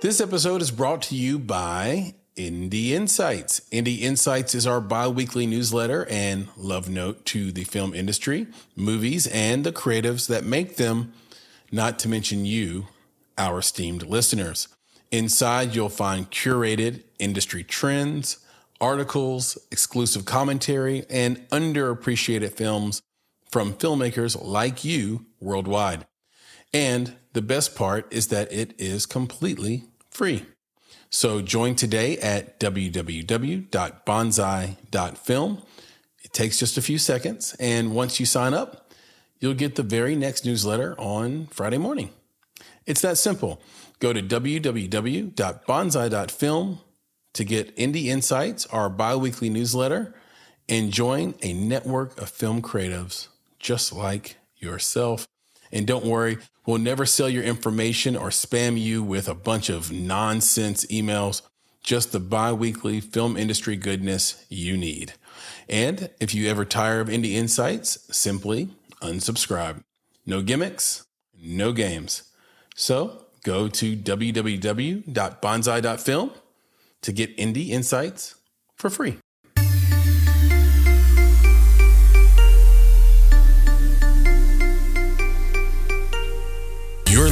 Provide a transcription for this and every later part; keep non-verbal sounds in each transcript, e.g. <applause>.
This episode is brought to you by Indie Insights. Indie Insights is our bi weekly newsletter and love note to the film industry, movies, and the creatives that make them, not to mention you, our esteemed listeners. Inside, you'll find curated industry trends, articles, exclusive commentary, and underappreciated films from filmmakers like you worldwide. And the best part is that it is completely free. So join today at www.bonsai.film. It takes just a few seconds. And once you sign up, you'll get the very next newsletter on Friday morning. It's that simple. Go to www.bonsai.film to get Indie Insights, our bi weekly newsletter, and join a network of film creatives just like yourself. And don't worry, we'll never sell your information or spam you with a bunch of nonsense emails, just the bi weekly film industry goodness you need. And if you ever tire of Indie Insights, simply unsubscribe. No gimmicks, no games. So go to www.bonsai.film to get Indie Insights for free.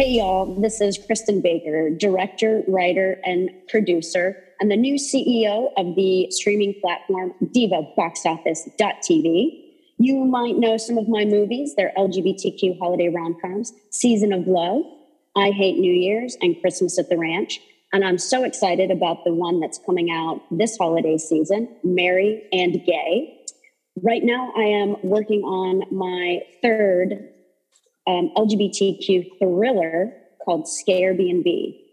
Hey, y'all, this is Christin Baker, director, writer, and producer, and the new CEO of the streaming platform DivaBoxOffice.tv. You might know some of my movies. They're LGBTQ holiday rom coms, Season of Love, I Hate New Year's, and Christmas at the Ranch. And I'm so excited about the one that's coming out this holiday season, Merry and Gay. Right now, I am working on my third um, LGBTQ thriller called Scare B&B.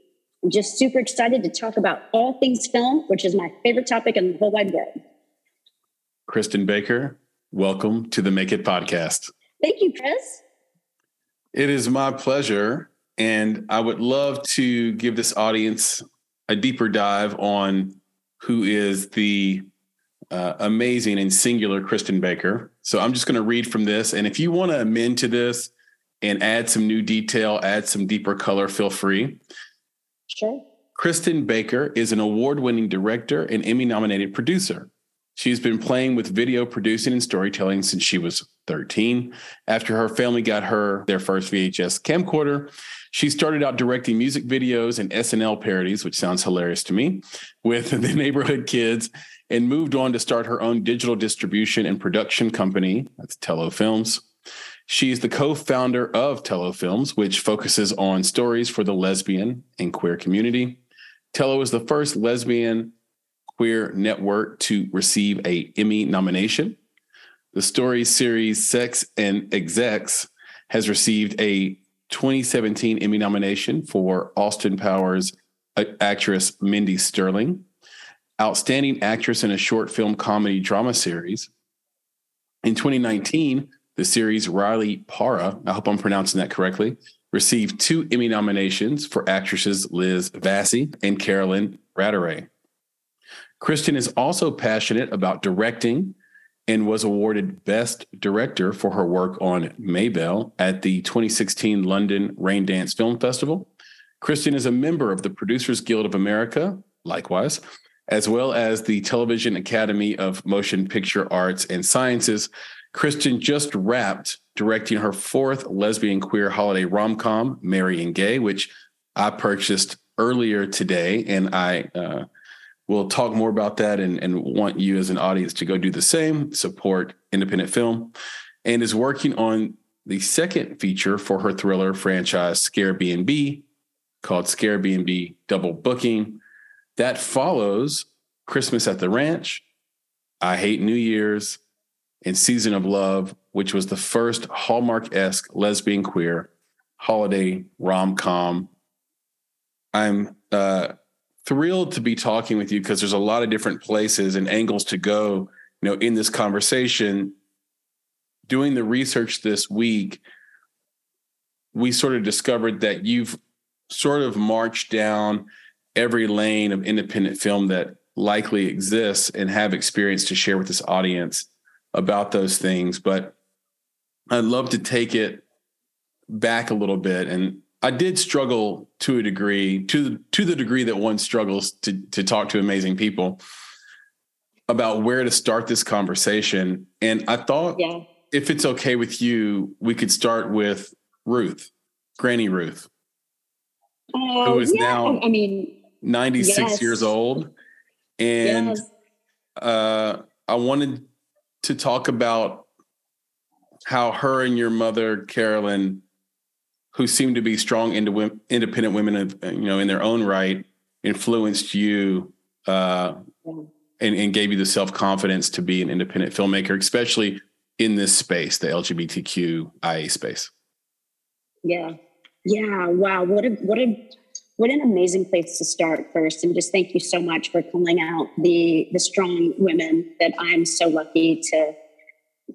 I'm just super excited to talk about all things film, which is my favorite topic in the whole wide world. Christin Baker, welcome to the Make It podcast. Thank you, Chris. It is my pleasure. And I would love to give this audience a deeper dive on who is the uh, amazing and singular Christin Baker. So I'm just going to read from this. And if you want to amend to this, and add some new detail, add some deeper color, feel free. Sure. Christin Baker is an award winning director and Emmy nominated producer. She's been playing with video producing and storytelling since she was 13. After her family got her their first VHS camcorder, she started out directing music videos and SNL parodies, which sounds hilarious to me, with <laughs> the neighborhood kids, and moved on to start her own digital distribution and production company. That's Tello Films. She's the co founder of Tello Films, which focuses on stories for the lesbian and queer community. Tello is the first lesbian queer network to receive a Emmy nomination. The story series Sex and Execs has received a 2017 Emmy nomination for Austin Powers actress Mindy Sterling, Outstanding Actress in a Short Film Comedy Drama Series. In 2019, the series Riley Parra, I hope I'm pronouncing that correctly, received two Emmy nominations for actresses Liz Vassey and Carolyn Ratteray. Christin is also passionate about directing and was awarded Best Director for her work on Maybell at the 2016 London Raindance Film Festival. Christin is a member of the Producers Guild of America, likewise, as well as the Television Academy of Motion Picture Arts and Sciences, Christin just wrapped directing her fourth lesbian queer holiday rom com, and Gay, which I purchased earlier today. And I uh, will talk more about that and, and want you as an audience to go do the same, support independent film, and is working on the second feature for her thriller franchise, Scare B&B, called Scare B&B Double Booking. That follows Christmas at the Ranch, I Hate New Year's, and Season of Love, which was the first Hallmark esque lesbian queer holiday rom com. I'm uh, thrilled to be talking with you because there's a lot of different places and angles to go, you know, in this conversation. Doing the research this week, we sort of discovered that you've sort of marched down every lane of independent film that likely exists and have experience to share with this audience about those things. But I'd love to take it back a little bit. And I did struggle to a degree, to to the degree that one struggles to to talk to amazing people about where to start this conversation. And I thought yeah. if it's okay with you, we could start with Ruth, Granny Ruth, uh, who is yeah, now I mean 96 yes. years old. And yes. uh, I wanted to talk about how her and your mother, Carolyn, who seem to be strong independent women, of, you know, in their own right, influenced you uh, and, and gave you the self confidence to be an independent filmmaker, especially in this space, the LGBTQIA space. Yeah, yeah. Wow. What a what a what an amazing place to start first and just thank you so much for calling out the the strong women that i'm so lucky to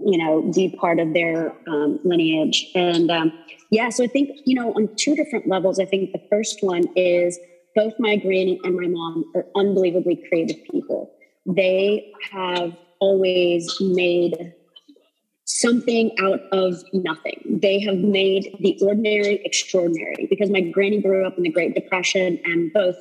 you know be part of their um, lineage. And um, yeah so i think you know on two different levels i think the first one is both my granny and my mom are unbelievably creative people. They have always made something out of nothing. They have made the ordinary extraordinary because my granny grew up in the Great Depression and both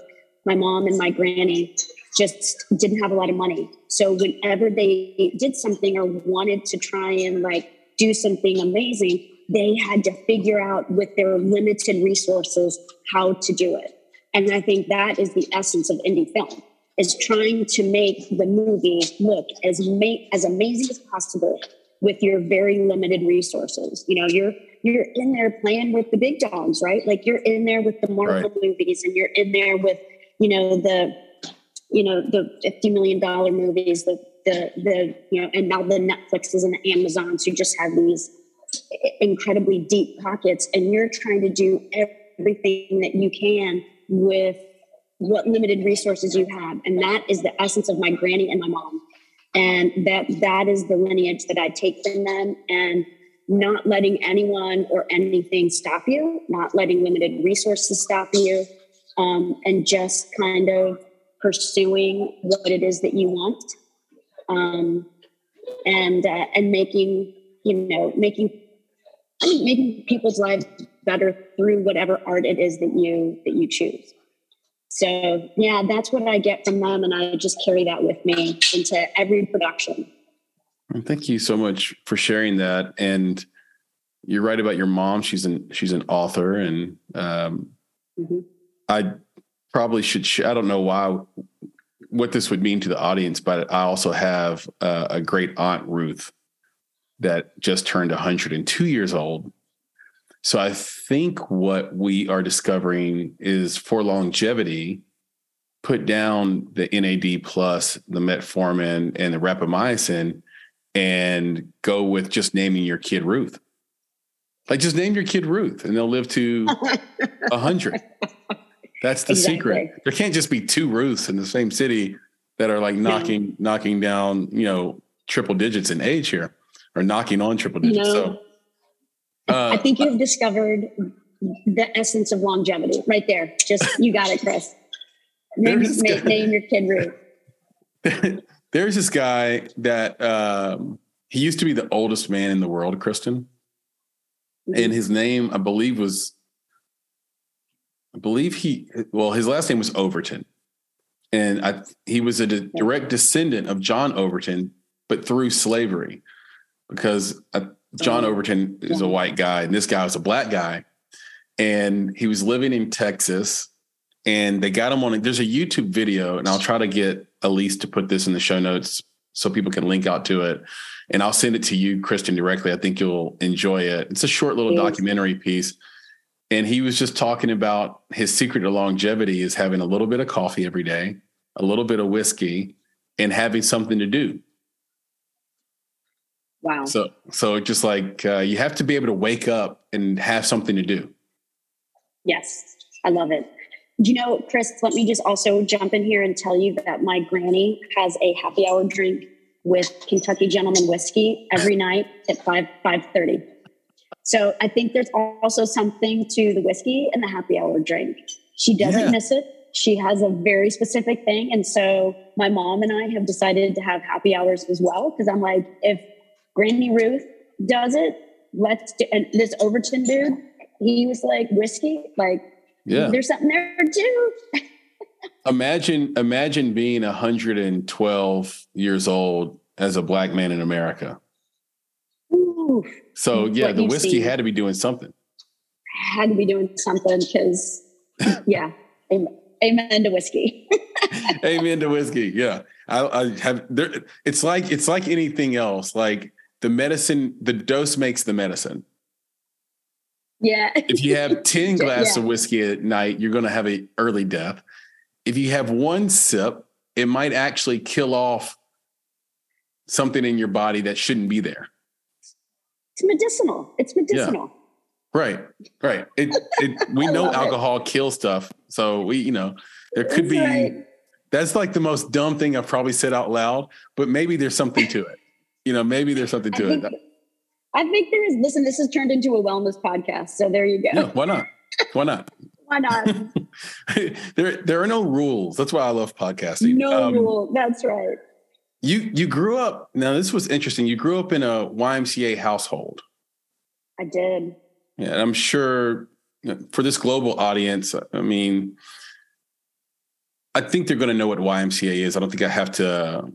my mom and my granny just didn't have a lot of money. So whenever they did something or wanted to try and like do something amazing, they had to figure out with their limited resources how to do it. And I think that is the essence of indie film is trying to make the movie look as ma- as amazing as possible with your very limited resources. You know, you're you're in there playing with the big dogs, right? Like you're in there with the Marvel right. movies and you're in there with, you know, the you know, the fifty million dollar movies, the the the you know, and now the Netflixes and the Amazons who just have these incredibly deep pockets and you're trying to do everything that you can with what limited resources you have. And that is the essence of my granny and my mom and that that is the lineage that i take from them. And not letting anyone or anything stop you not letting limited resources stop you um, and just kind of pursuing what it is that you want. Um, and uh, and making you know making I mean, making people's lives better through whatever art it is that you that you choose so yeah, that's what I get from them, and I just carry that with me into every production. Thank you so much for sharing that. And you're right about your mom. She's an she's an author, and um, mm-hmm. I probably should. Sh- I don't know why what this would mean to the audience, but I also have uh, a great aunt Ruth that just turned 102 years old so I think what we are discovering is for longevity, put down the NAD plus, the metformin, and the rapamycin, and go with just naming your kid Ruth. Like just name your kid Ruth, and they'll live to <laughs> a hundred. That's the exactly. secret. There can't just be two Ruths in the same city that are like knocking yeah. knocking down, you know, triple digits in age here, or knocking on triple digits. You know, so uh, I think you've discovered the essence of longevity right there. Just you got it, Chris. <laughs> Name, name, name your kid Ruth. <laughs> there's this guy that um, he used to be the oldest man in the world, Christin, mm-hmm. and his name, I believe, was I believe he well, his last name was Overton, and I, he was a direct descendant of John Overton, but through slavery, because I, John oh. Overton is a white guy, and this guy was a black guy, and he was living in Texas. And they got him on. There's a YouTube video, and I'll try to get Elise to put this in the show notes so people can link out to it. And I'll send it to you, Christin, directly. I think you'll enjoy it. It's a short little documentary piece. And he was just talking about his secret to longevity is having a little bit of coffee every day, a little bit of whiskey, and having something to do Wow. So, so just like uh, you have to be able to wake up and have something to do. Yes, I love it. Do you know, Chris? Let me just also jump in here and tell you that my granny has a happy hour drink with Kentucky Gentleman whiskey every night at five five thirty. So I think there's also something to the whiskey and the happy hour drink. She doesn't Yeah. miss it. She has a very specific thing, and so my mom and I have decided to have happy hours as well. Because I'm like, if Granny Ruth does it, let's do. And this Overton dude, he was like whiskey, like Yeah. there's something there too. <laughs> Imagine, imagine being 112 years old as a black man in America. Ooh, So yeah, the whiskey seen. had to be doing something. had to be doing something because, <laughs> yeah, am- amen to whiskey. <laughs> Amen to whiskey. Yeah, I, I have. There, it's like it's like anything else. Like the medicine, the dose makes the medicine. yeah. If you have <laughs> ten Yeah. glasses of whiskey at night, you're going to have an early death. If you have one sip, it might actually kill off something in your body that shouldn't be there. It's medicinal. It's medicinal. Right, right. It, it <laughs> we know love it. alcohol kills stuff, so we, you know, there could That's be. right. That's like the most dumb thing I've probably said out loud, but maybe there's something to it. You know, maybe there's something I to think, it. I think there is. Listen, this has turned into a wellness podcast. So there you go. Why not? Why not? <laughs> Why not? <laughs> there, there are no rules. That's why I love podcasting. No Um, rule. That's right. You, you grew up. Now, this was interesting. You grew up in a YMCA household. I did. Yeah, and I'm sure for this global audience, I mean, I think they're going to know what YMCA is. I don't think I have to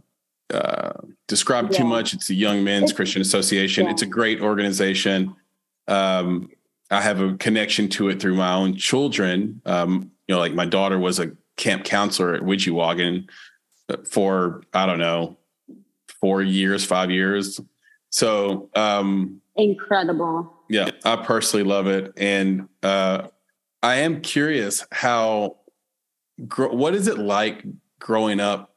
uh, describe too much. It's a Young Men's Christian Association. yeah. It's a great organization. Um, I have a connection to it through my own children. Um, you know, like my daughter was a camp counselor at Widjiwagan for I don't know four years, five years. So um, Incredible. yeah, I personally love it, and uh, I am curious how gr- what is it like growing up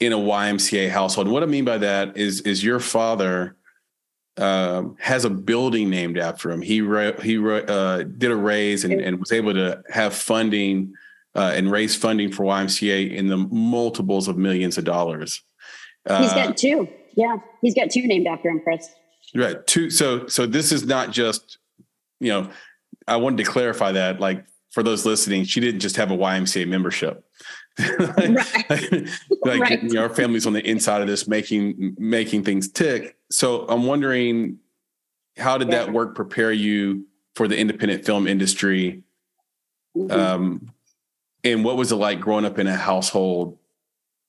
in a YMCA household? What I mean by that is is your father um, has a building named after him. He ra- he ra- uh, did a raise and, and was able to have funding uh, and raise funding for YMCA in the multiples of millions of dollars. he's got two. Yeah, he's got two named after him, Chris. Right. Two. So so this is not just, you know, I wanted to clarify that. Like for those listening, she didn't just have a YMCA membership. <laughs> Like Right. you know, our family's on the inside of this, making making things tick. So I'm wondering, how did that work prepare you for the independent film industry? Mhm. Um, and what was it like growing up in a household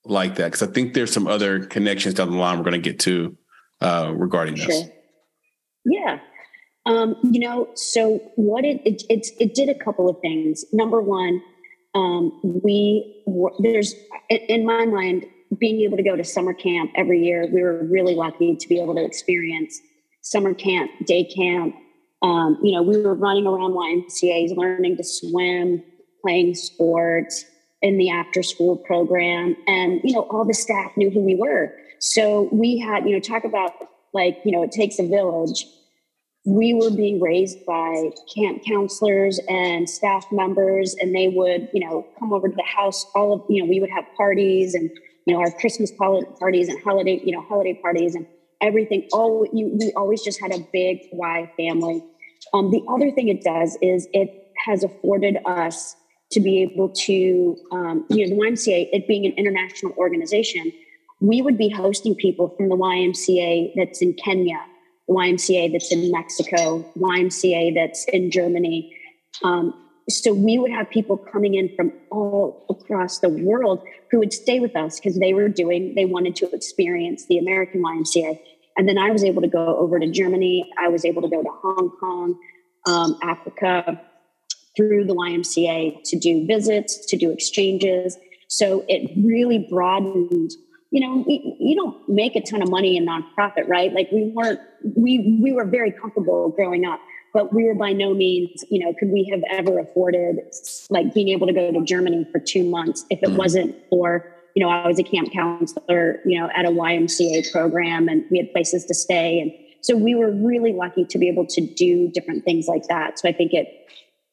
like that? Because I think there's some other connections down the line we're going to get to uh, regarding this. Yeah. Um, you know, so what it, it it it did a couple of things. Number one, um, we there's in- my mind being able to go to summer camp every year. We were really lucky to be able to experience summer camp, day camp. Um, you know, we were running around YMCA's, learning to swim, playing sports in the after school program, and you know, all the staff knew who we were. So we had, you know, talk about like, you know, it takes a village. We were being raised by camp counselors and staff members, and they would, you know, come over to the house. All of, you know, we would have parties and, you know, our Christmas parties and holiday, you know, holiday parties and everything. All you, we always just had a big Y family. Um, the other thing it does is it has afforded us to be able to, um, you know, the YMCA, it being an international organization, we would be hosting people from the YMCA that's in Kenya, YMCA that's in Mexico, YMCA that's in Germany. Um, so we would have people coming in from all across the world who would stay with us because they were doing, they wanted to experience the American YMCA. And then I was able to go over to Germany. I was able to go to Hong Kong, um, Africa through the YMCA to do visits, to do exchanges. So it really broadened. You know, you don't make a ton of money in nonprofit, right? Like we weren't, we we were very comfortable growing up, but we were by no means, you know, could we have ever afforded like being able to go to Germany for two months if it Mhm. wasn't for you know, I was a camp counselor, you know, at a YMCA program and we had places to stay. And so we were really lucky to be able to do different things like that. So I think it,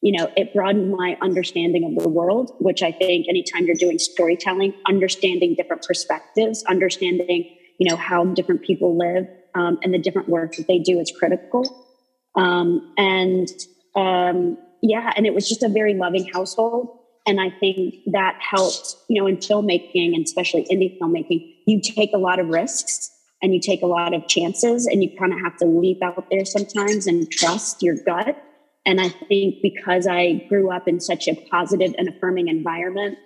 you know, it broadened my understanding of the world, which I think anytime you're doing storytelling, understanding different perspectives, understanding, you know, how different people live um, and the different work that they do is critical. Um, and um, yeah, and it was just a very loving household. And I think that helped, you know, in filmmaking and especially indie filmmaking, you take a lot of risks and you take a lot of chances and you kind of have to leap out there sometimes and trust your gut. And I think because I grew up in such a positive and affirming environment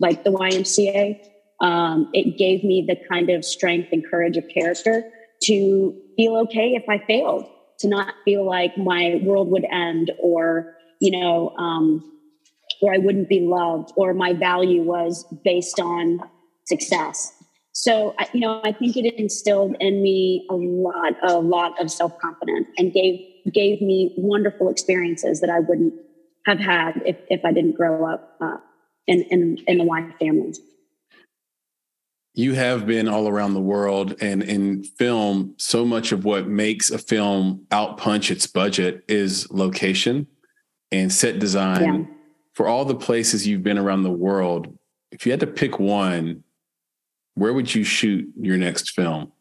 like the YMCA, um, it gave me the kind of strength and courage of character to feel okay if I failed, to not feel like my world would end or, you know, um, or I wouldn't be loved, or my value was based on success. So, you know, I think it instilled in me a lot, a lot of self confidence, and gave gave me wonderful experiences that I wouldn't have had if if I didn't grow up uh, in in in the Y family. You have been all around the world, and in film, so much of what makes a film outpunch its budget is location and set design. Yeah for all the places you've been around the world, if you had to pick one, where would you shoot your next film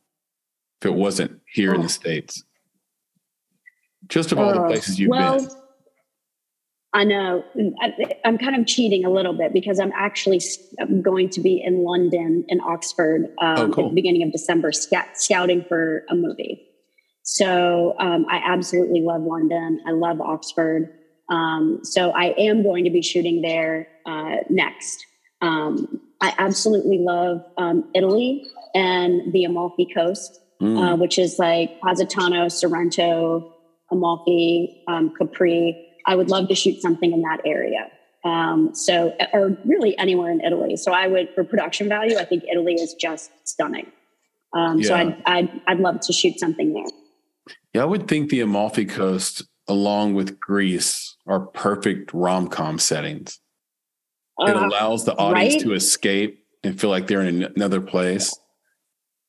if it wasn't here oh. in the oh. States? Just of all the oh, places you've well, been. I know. I'm kind of cheating a little bit because I'm actually going to be in London in Oxford um, oh, cool. at the beginning of December sc- scouting for a movie. So um, I absolutely love London. I love Oxford. Um, so I am going to be shooting there uh, next. Um, I absolutely love um, Italy and the Amalfi Coast, mm. uh, which is like Positano, Sorrento, Amalfi, um, Capri. I would love to shoot something in that area. Um, so, or really anywhere in Italy. So I would, for production value, I think Italy is just stunning. Um, yeah. So I'd, I'd, I'd love to shoot something there. Yeah, I would think the Amalfi Coast, along with Greece, are perfect rom com settings. Uh, it allows the audience right? to escape and feel like they're in another place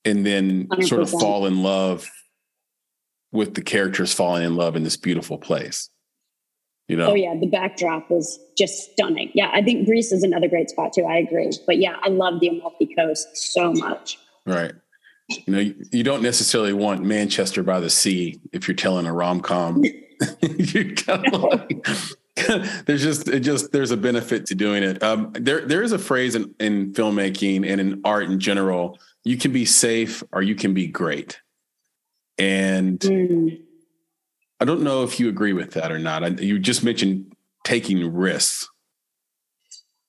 and then 100%. sort of fall in love with the characters falling in love in this beautiful place. You know? Oh yeah, the backdrop was just stunning. Yeah, I think Greece is another great spot too. I agree. But yeah, I love the Amalfi Coast so much. Right. You know, you, you don't necessarily want Manchester by the Sea if you're telling a rom com you kind of like, there's just it just there's a benefit to doing it. Um, there there is a phrase in, in filmmaking and in art in general. You can be safe or you can be great, and mm. I don't know if you agree with that or not. I, you just mentioned taking risks.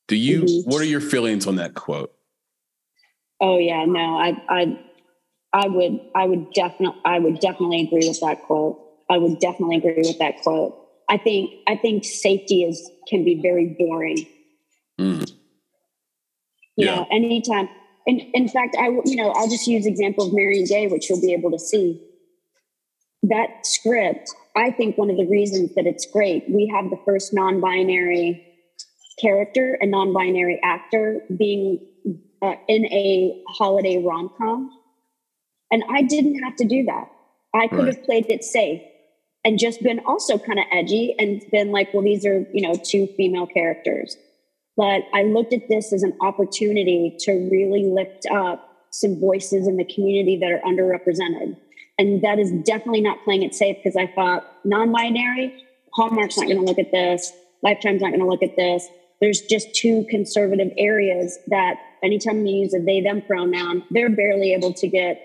Do you? Mm-hmm. What are your feelings on that quote? Oh yeah, no, I I I would I would definitely I would definitely agree with that quote. I would definitely agree with that quote. I think I think safety is can be very boring. Mm. You yeah. know, anytime. In, in fact, I you know I'll just use example of Merry and Gay, which you'll be able to see. That script, I think one of the reasons that it's great, we have the first non-binary character, a non-binary actor, being uh, in a holiday rom-com, and I didn't have to do that. I could right. have played it safe and just been also kind of edgy and been like, well, these are, you know, two female characters. But I looked at this as an opportunity to really lift up some voices in the community that are underrepresented. And that is definitely not playing it safe because I thought non binary, Hallmark's not going to look at this, Lifetime's not going to look at this. There's just two conservative areas that anytime you use a they them pronoun, they're barely able to get,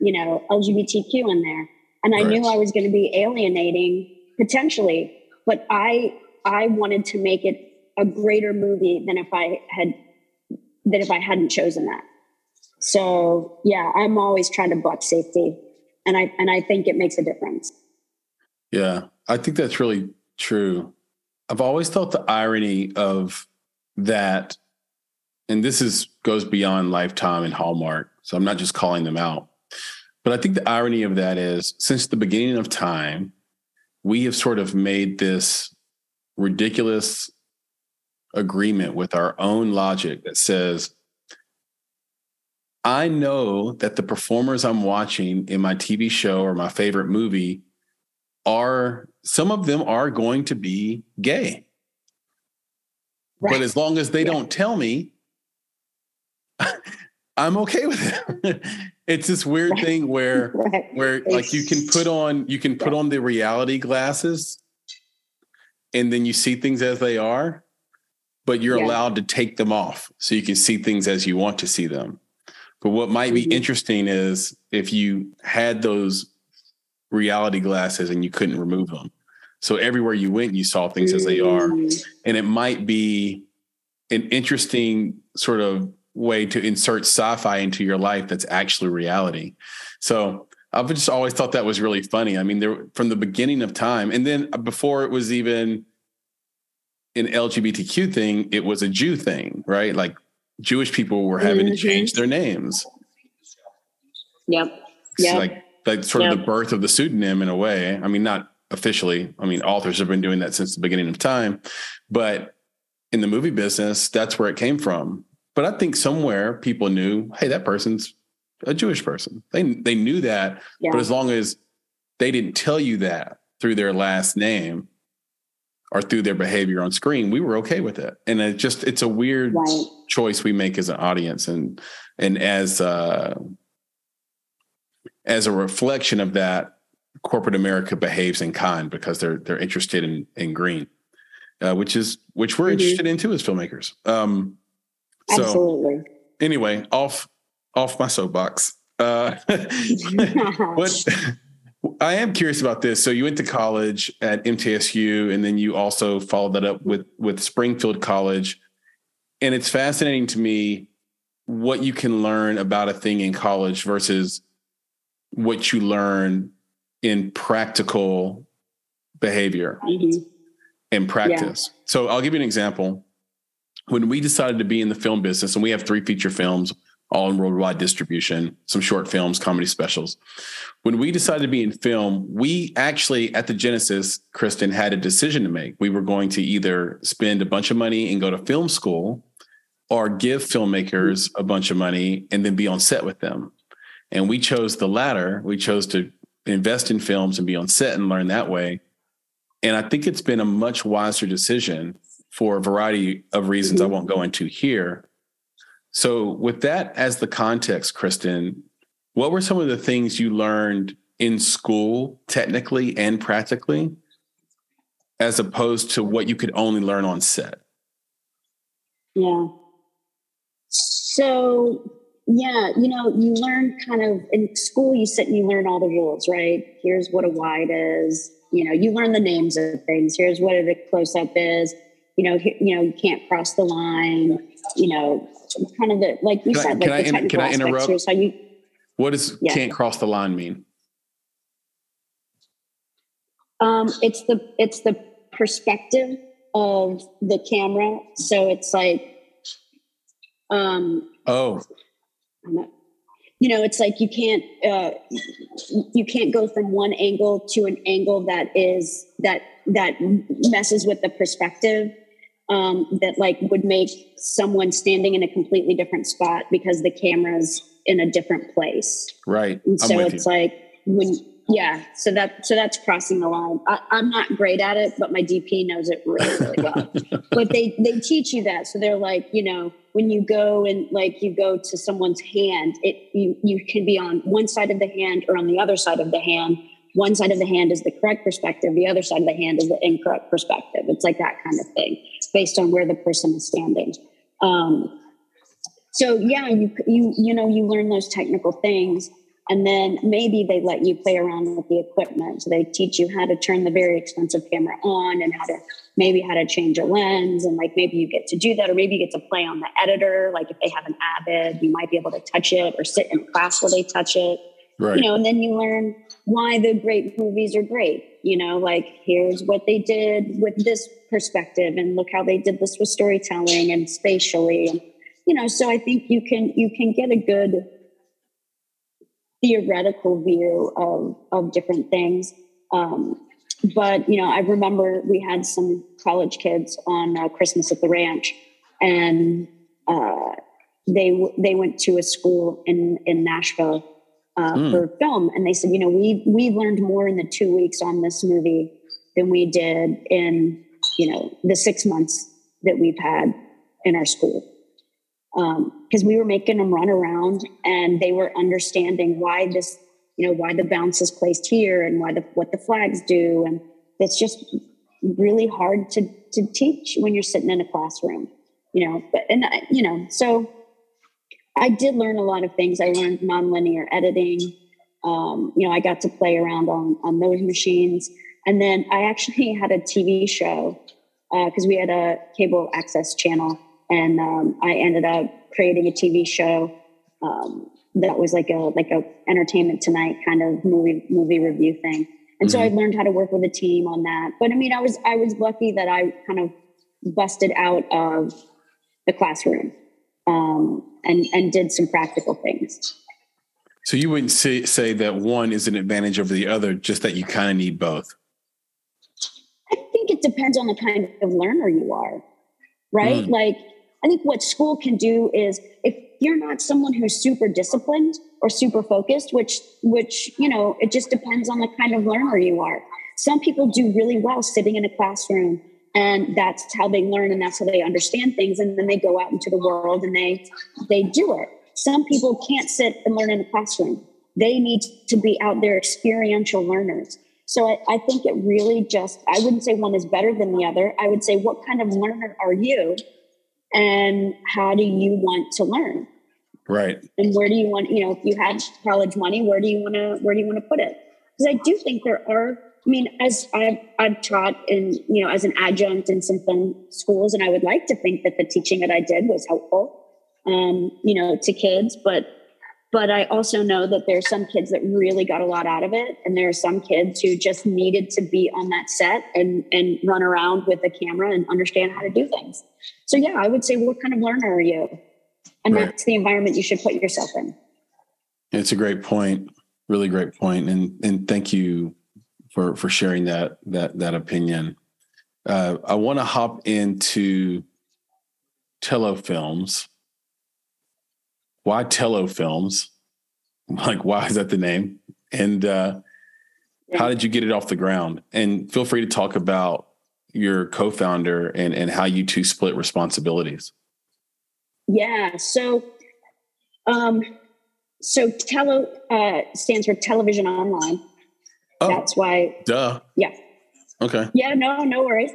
you know, LGBTQ in there and I right. knew I was going to be alienating potentially, but I I wanted to make it a greater movie than if I had than if I hadn't chosen that. So yeah, I'm always trying to buck safety, and I and I think it makes a difference. Yeah, I think that's really true. I've always felt the irony of that, and this is goes beyond Lifetime and Hallmark. So I'm not just calling them out, but I think the irony of that is since the beginning of time, we have sort of made this ridiculous agreement with our own logic that says I know that the performers I'm watching in my TV show or my favorite movie are some of them are going to be gay. Right. But as long as they yeah. don't tell me, <laughs> I'm okay with it. <laughs> it's this weird right. thing where <laughs> right. where like you can put on you can put on the reality glasses and then you see things as they are, but you're yeah. allowed to take them off so you can see things as you want to see them. But what might mm-hmm. be interesting is if you had those reality glasses and you couldn't remove them. So everywhere you went, you saw things as they are. Mm. And it might be an interesting sort of way to insert sci-fi into your life that's actually reality. So I've just always thought that was really funny. I mean, there from the beginning of time, and then before it was even an LGBTQ thing, it was a Jew thing, right? Like Jewish people were having mm-hmm. to change their names. Yep. Yeah. Like like sort yep. of the birth of the pseudonym in a way. I mean, not officially. I mean, authors have been doing that since the beginning of time, but in the movie business, that's where it came from. But I think somewhere people knew, hey, that person's a Jewish person. They they knew that, yeah. but as long as they didn't tell you that through their last name or through their behavior on screen, we were okay with it. And it just it's a weird right. choice we make as an audience and and as uh as a reflection of that, corporate America behaves in kind because they're they're interested in in green, uh, which is which we're mm-hmm. interested in too as filmmakers. Um, so Absolutely. Anyway, off off my soapbox. Uh, <laughs> <laughs> what <laughs> I am curious about this. So you went to college at MTSU, and then you also followed that up with with Springfield College, and it's fascinating to me what you can learn about a thing in college versus what you learn in practical behavior mm-hmm. and practice. Yeah. So I'll give you an example. When we decided to be in the film business, and we have three feature films, all in worldwide distribution, some short films, comedy specials. When we decided to be in film, we actually, at the Genesis, Christin had a decision to make. We were going to either spend a bunch of money and go to film school or give filmmakers a bunch of money and then be on set with them. And we chose the latter. We chose to invest in films and be on set and learn that way. And I think it's been a much wiser decision for a variety of reasons I won't go into here. So, with that as the context, Christin, what were some of the things you learned in school, technically and practically, as opposed to what you could only learn on set? Yeah. So, yeah, you know, you learn kind of in school, you sit and you learn all the rules, right? Here's what a wide is. You know, you learn the names of things. Here's what a close up is. You know, you know, you can't cross the line. You know, kind of the like you can said, I, like the technical can I interrupt? Here's how you. What does yeah. can't cross the line mean? Um, it's the it's the perspective of the camera. So it's like, um, oh, you know it's like you can't uh, you can't go from one angle to an angle that is that that messes with the perspective um, that like would make someone standing in a completely different spot because the camera's in a different place. Right. And so it's you. like when yeah so that so that's crossing the line. I, am not great at it but my dp knows it really really well. <laughs> But they they teach you that. So they're like you know when you go and like you go to someone's hand it you you can be on one side of the hand or on the other side of the hand. One side of the hand is the correct perspective the other side of the hand is the incorrect perspective. It's like that kind of thing based on where the person is standing um, so yeah you you you know you learn those technical things and then maybe they let you play around with the equipment. So they teach you how to turn the very expensive camera on and how to maybe how to change a lens. And like maybe you get to do that, or maybe you get to play on the editor. Like if they have an Avid, you might be able to touch it or sit in class where they touch it. Right. You know, and then you learn why the great movies are great. You know, like here's what they did with this perspective, and look how they did this with storytelling and spatially. And you know, so I think you can you can get a good theoretical view of, of different things. Um, but, you know, I remember we had some college kids on uh, Christmas at the ranch and, uh, they they went to a school in in Nashville uh, mm. for film, and they said, you know, we we learned more in the two weeks on this movie than we did in you know the six months that we've had in our school. Because um, we were making them run around and they were understanding why this you know why the bounce is placed here and why the what the flags do. And it's just really hard to to teach when you're sitting in a classroom you know but and you know so i did learn a lot of things. I learned nonlinear editing. Um, you know i got to play around on on those machines. And then i actually <laughs> had a tv show because uh, we had a cable access channel. And um, i ended up creating a tv show um, that was like a like a entertainment tonight kind of movie movie review thing. And mm-hmm. so i learned how to work with a team on that. But i mean i was i was lucky that i kind of busted out of the classroom um, and and did some practical things so you wouldn't say say that one is an advantage over the other just that you kind of need both i think it depends on the kind of learner you are right mm. like i think what school can do is if you're not someone who's super disciplined or super focused, which which you know it just depends on the kind of learner you are. Some people do really well sitting in a classroom and that's how they learn and that's how they understand things and then they go out into the world and they they do it. Some people can't sit and learn in a classroom. They need to be out there experiential learners. So I, I, think it really just i wouldn't say one is better than the other. I would say what kind of learner are you and how do you want to learn? Right. And where do you want you know if you had college money where do you want to where do you want to put it? Because i do think there are i mean as i've i've taught in you know as an adjunct in some film schools and i would like to think that the teaching that i did was helpful um, you know to kids but but i also know that there are some kids that really got a lot out of it and there are some kids who just needed to be on that set and and run around with a camera and understand how to do things. So yeah i would say what kind of learner are you? And right. that's the environment you should put yourself in. It's a great point really great point and and thank you for for sharing that that that opinion. Uh, i want to hop into tello films why tello films <laughs> like why is that the name? And uh, how did you get it off the ground? And feel free to talk about your co-founder and and how you two split responsibilities. Yeah. So, um, so Tello uh, stands for Television Online. Oh, That's why. Duh. Yeah. Okay. Yeah. No. No worries.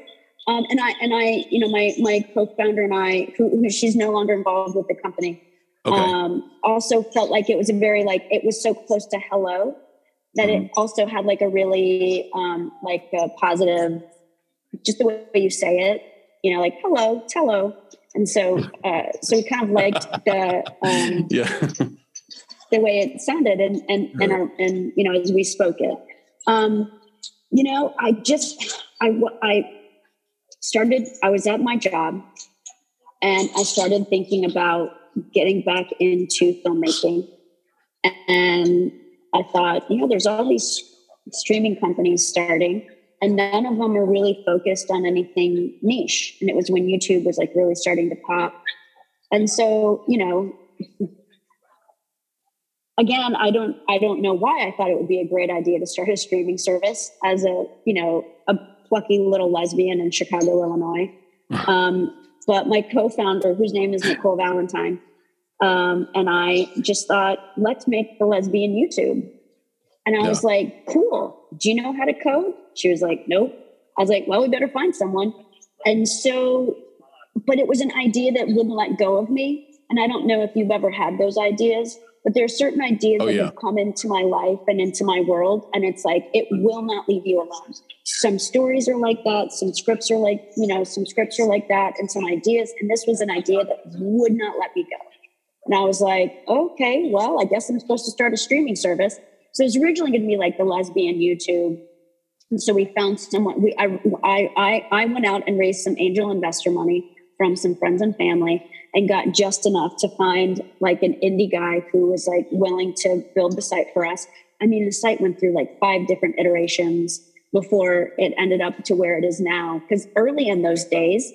Um, and I and I, you know, my my co-founder and I, who, who she's no longer involved with the company, okay. um, also felt like it was a very like it was so close to Hello that mm-hmm. it also had like a really um, like a positive, just the way you say it, you know, like hello, Tello and so <laughs> uh, so we kind of liked the um, <laughs> yeah the way it sounded and and and, our, and you know as we spoke it um, you know i just i i started i was at my job and i started thinking about getting back into filmmaking. And i thought you know there's all these streaming companies starting and none of them are really focused on anything niche. And it was when youtube was like really starting to pop. And so you know again i don't i don't know why i thought it would be a great idea to start a streaming service as a you know a plucky little lesbian in chicago illinois um, but my co-founder whose name is nicole valentine um, and i just thought let's make the lesbian youtube and i yeah. was like cool do you know how to code she was like, nope. I was like, well, we better find someone. And so, but it was an idea that wouldn't let go of me. And I don't know if you've ever had those ideas, but there are certain ideas oh, that yeah. have come into my life and into my world. And it's like, it mm. will not leave you alone. Some stories are like that. Some scripts are like, you know, some scripts are like that and some ideas. And this was an idea that would not let me go. And I was like, okay, well, I guess I'm supposed to start a streaming service. So it was originally going to be like the lesbian YouTube and so we found someone. We I, I I went out and raised some angel investor money from some friends and family, and got just enough to find like an indie guy who was like willing to build the site for us. I mean, the site went through like five different iterations before it ended up to where it is now. Because early in those days,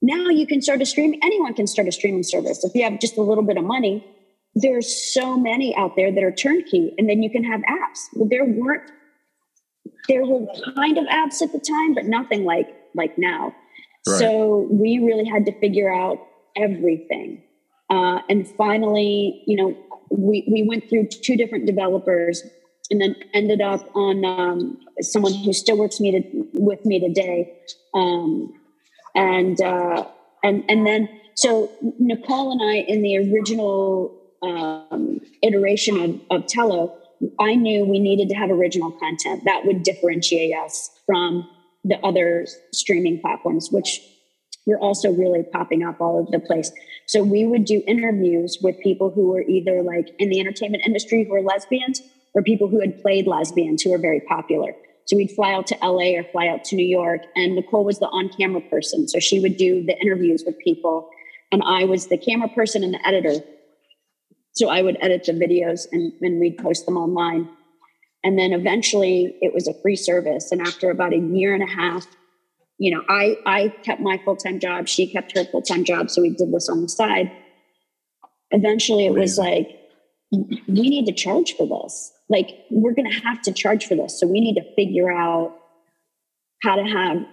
now you can start a stream. Anyone can start a streaming service if you have just a little bit of money. There's so many out there that are turnkey, and then you can have apps. Well, there weren't. There were kind of apps at the time, but nothing like like now. Right. So we really had to figure out everything. Uh, and finally, you know, we, we went through two different developers and then ended up on um, someone who still works me to, with me today. Um, and, uh, and, and then, so Nicole and I, in the original um, iteration of, of Tello, I knew we needed to have original content that would differentiate us from the other streaming platforms, which were also really popping up all over the place. So we would do interviews with people who were either like in the entertainment industry who were lesbians or people who had played lesbians who were very popular. So we'd fly out to LA or fly out to New York. And Nicole was the on camera person. So she would do the interviews with people. And I was the camera person and the editor. So I would edit the videos and, and we'd post them online. And then eventually it was a free service. And after about a year and a half, you know, I I kept my full time job, she kept her full time job, so we did this on the side. Eventually, it was like we need to charge for this. Like we're going to have to charge for this, so we need to figure out how to have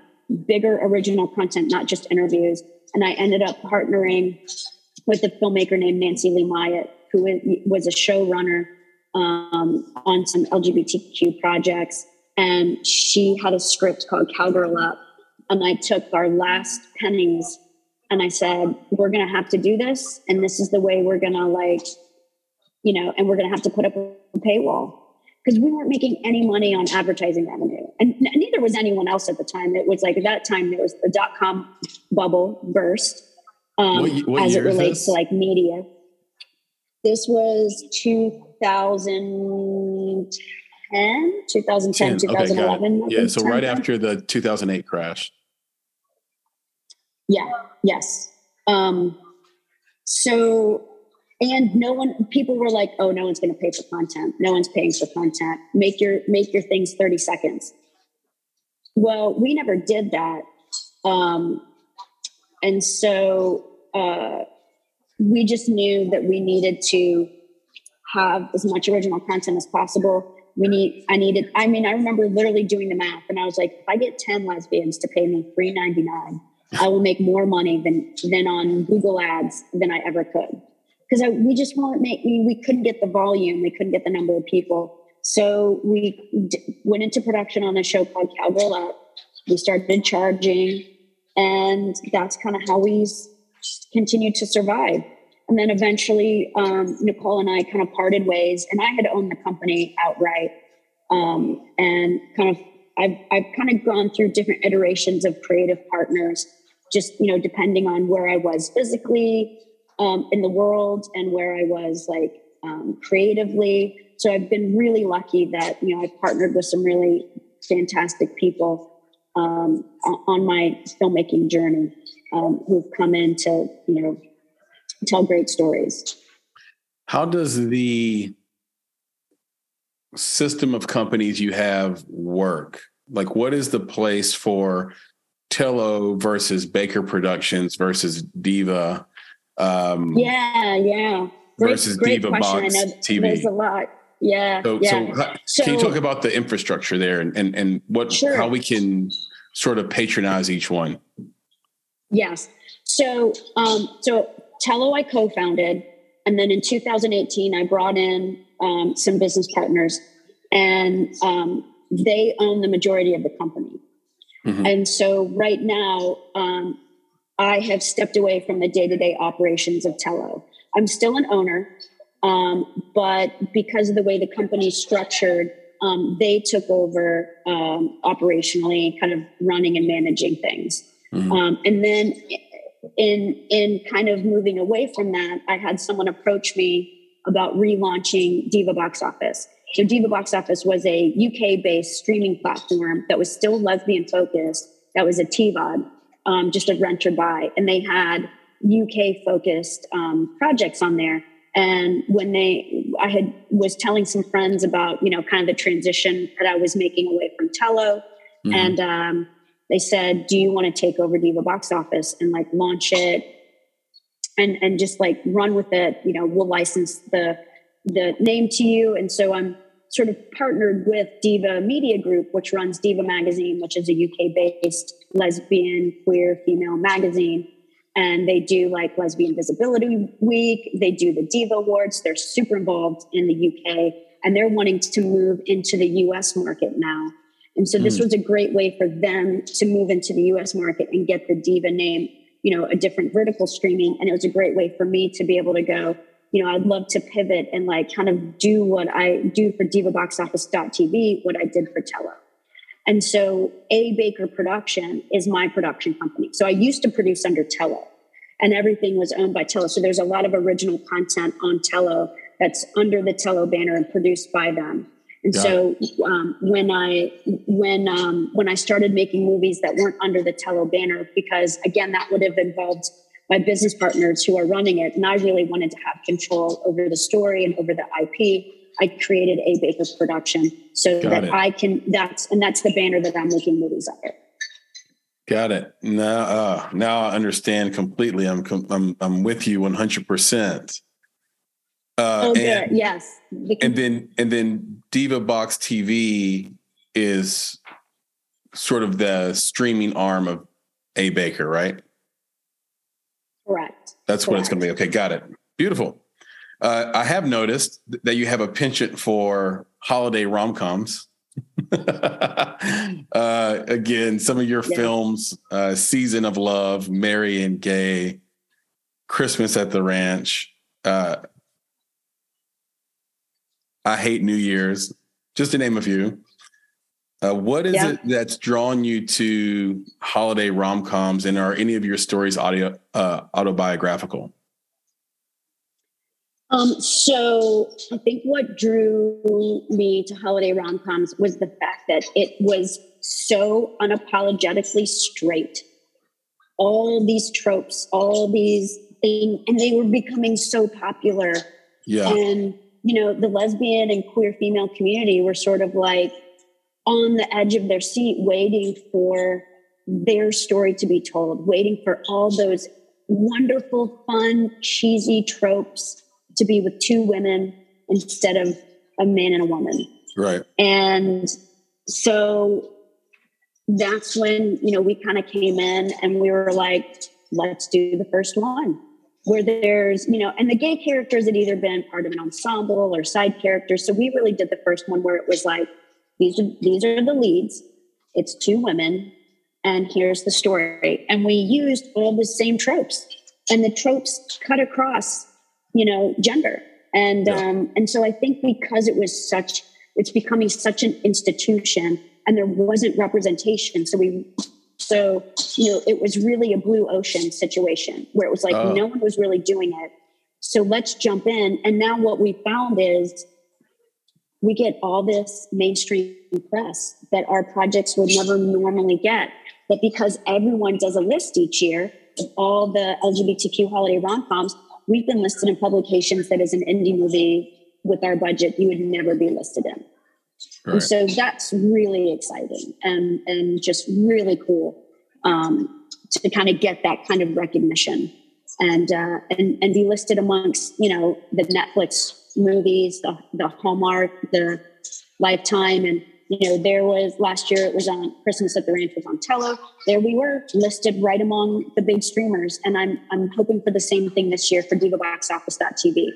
bigger original content, not just interviews. And I ended up partnering with a filmmaker named Nancylee Myatt, who was a showrunner um, on some LGBTQ projects. And she had a script called Cowgirl Up and I took our last pennies and I said, we're going to have to do this. And this is the way we're going to like, you know, and we're going to have to put up a paywall because we weren't making any money on advertising revenue. And neither was anyone else at the time. It was like at that time, there was the dot com bubble burst um, what, what as it relates to like media. This was 2010. 2010, 2011. Okay, yeah, so right after the 2008 crash. Yeah, yes. Um, so, and no one, people were like, oh, no one's going to pay for content. No one's paying for content. Make your, make your things 30 seconds. Well, we never did that. Um, and so, uh, we just knew that we needed to have as much original content as possible we need i needed i mean i remember literally doing the math and i was like if i get 10 lesbians to pay me 399 i will make more money than than on google ads than i ever could. Because we just weren't making we couldn't get the volume we couldn't get the number of people. So we d- went into production on a show called cowgirl up. We started charging and that's kind of how we continued to survive and then eventually, um, Nicole and I kind of parted ways, and I had owned the company outright. Um, and kind of, I've, I've kind of gone through different iterations of creative partners, just, you know, depending on where I was physically um, in the world and where I was like um, creatively. So I've been really lucky that, you know, I've partnered with some really fantastic people um, on my filmmaking journey um, who've come in to, you know, tell great stories. How does the system of companies you have work? Like, what is the place for Tello versus Baker Productions versus Diva? Um, yeah, yeah. Great, versus great Diva question. Box TV. There's a lot. Yeah. So, yeah. so, so, can you talk about the infrastructure there and, and, and what sure. how we can sort of patronize each one? Yes. So um, so Tello I co-founded, and then in 2018 I brought in um, some business partners, and um, they own the majority of the company. Mm-hmm. And so right now, um, I have stepped away from the day-to-day operations of Tello. I'm still an owner, um, but because of the way the company is structured, um, they took over um, operationally, kind of running and managing things. Mm-hmm. Um, and then in in kind of moving away from that, I had someone approach me about relaunching Diva Box Office. So Diva Box Office was a UK based streaming platform that was still lesbian focused. That was a TVOD, um, just a rent or buy, and they had UK focused um, projects on there. And when they, I had was telling some friends about you know kind of the transition that I was making away from Tello, mm-hmm. and um, they said, "Do you want to take over Diva Box Office and like launch it and and just like run with it? You know, we'll license the the name to you." And so I'm sort of partnered with Diva Media Group, which runs Diva Magazine, which is a UK based lesbian, queer, female magazine. And they do like Lesbian Visibility Week. They do the Diva Awards. They're super involved in the UK and they're wanting to move into the US market now. And so this mm. was a great way for them to move into the US market and get the Diva name, you know, a different vertical streaming. And it was a great way for me to be able to go, you know, I'd love to pivot and like kind of do what I do for divaboxoffice.tv, what I did for Tello. And so A Baker Production is my production company. So I used to produce under Tello and everything was owned by Tello. So there's a lot of original content on Tello that's under the Tello banner and produced by them. And Got so um, when I when um, when I started making movies that weren't under the Tello banner, because again that would have involved my business partners who are running it, and I really wanted to have control over the story and over the IP. I created a Baker production so Got that it. I can. That's and that's the banner that I'm making movies under. Got it. Now, uh, now I understand completely. I'm I'm I'm with you 100. Uh, oh, and, yes. and then and then Diva Box TV is sort of the streaming arm of A Baker, right? Correct. That's Correct. what it's going to be. Okay, got it. Beautiful. Uh, I have noticed that you have a penchant for holiday rom coms. <laughs> uh, again, some of your yeah. films, uh, Season of Love, Merry and Gay, Christmas at the Ranch. Uh, I hate New Year's, just to name a few. Uh, what is yeah. it that's drawn you to holiday rom coms, and are any of your stories audio uh, autobiographical? Um, so I think what drew me to holiday rom coms was the fact that it was so unapologetically straight. All these tropes, all these things, and they were becoming so popular. Yeah. And you know, the lesbian and queer female community were sort of like on the edge of their seat, waiting for their story to be told, waiting for all those wonderful, fun, cheesy tropes to be with two women instead of a man and a woman. Right. And so that's when, you know, we kind of came in and we were like, let's do the first one where there's, you know, and the gay characters had either been part of an ensemble or side characters. So we really did the first one where it was like, these are these are the leads. It's two women, and here's the story. And we used all the same tropes, and the tropes cut across, you know, gender. And yeah. um, and so I think because it was such, it's becoming such an institution, and there wasn't representation. So we so, you know, it was really a blue ocean situation where it was like oh. no one was really doing it. So let's jump in. And now what we found is we get all this mainstream press that our projects would never normally get. But because everyone does a list each year of all the LGBTQ holiday rom coms, we've been listed in publications that as an indie movie with our budget you would never be listed in. Right. And so that's really exciting and, and just really cool um, to kind of get that kind of recognition and, uh, and, and be listed amongst, you know, the Netflix movies, the, the Hallmark, the Lifetime. And, you know, there was last year, it was on Christmas at the Ranch was on Tello. There we were listed right among the big streamers. And I'm, I'm hoping for the same thing this year for divaboxoffice.tv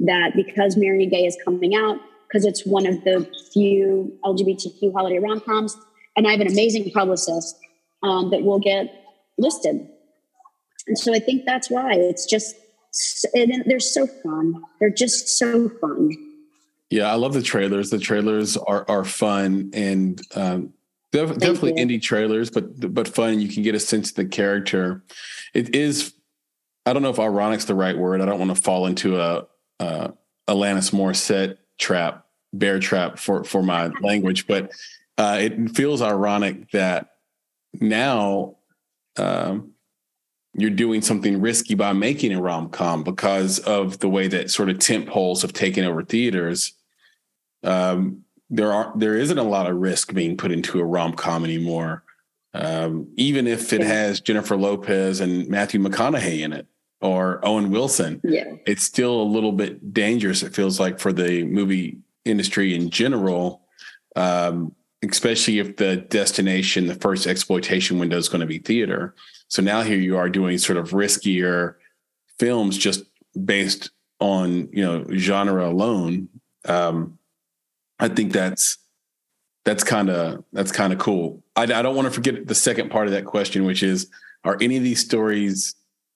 that because Merry Gay is coming out, because it's one of the few LGBTQ holiday rom coms. And I have an amazing publicist um, that will get listed. And so I think that's why it's just, they're so fun. They're just so fun. Yeah, I love the trailers. The trailers are are fun and um, def- definitely you. indie trailers, but but fun. You can get a sense of the character. It is. I don't know if ironic's the right word. I don't want to fall into a, a Alanis Morissette trap, bear trap for for my language, but uh, it feels ironic that now um, you're doing something risky by making a rom com because of the way that sort of tent poles have taken over theaters. Um, there are there isn't a lot of risk being put into a rom com anymore. Um, even if it has Jennifer Lopez and Matthew McConaughey in it or Owen Wilson, yeah. it's still a little bit dangerous. It feels like for the movie industry in general, um, especially if the destination, the first exploitation window is going to be theater. So now here you are doing sort of riskier films just based on you know genre alone. Um, I think that's that's kind of that's kind of cool. I, I don't want to forget the second part of that question, which is: Are any of these stories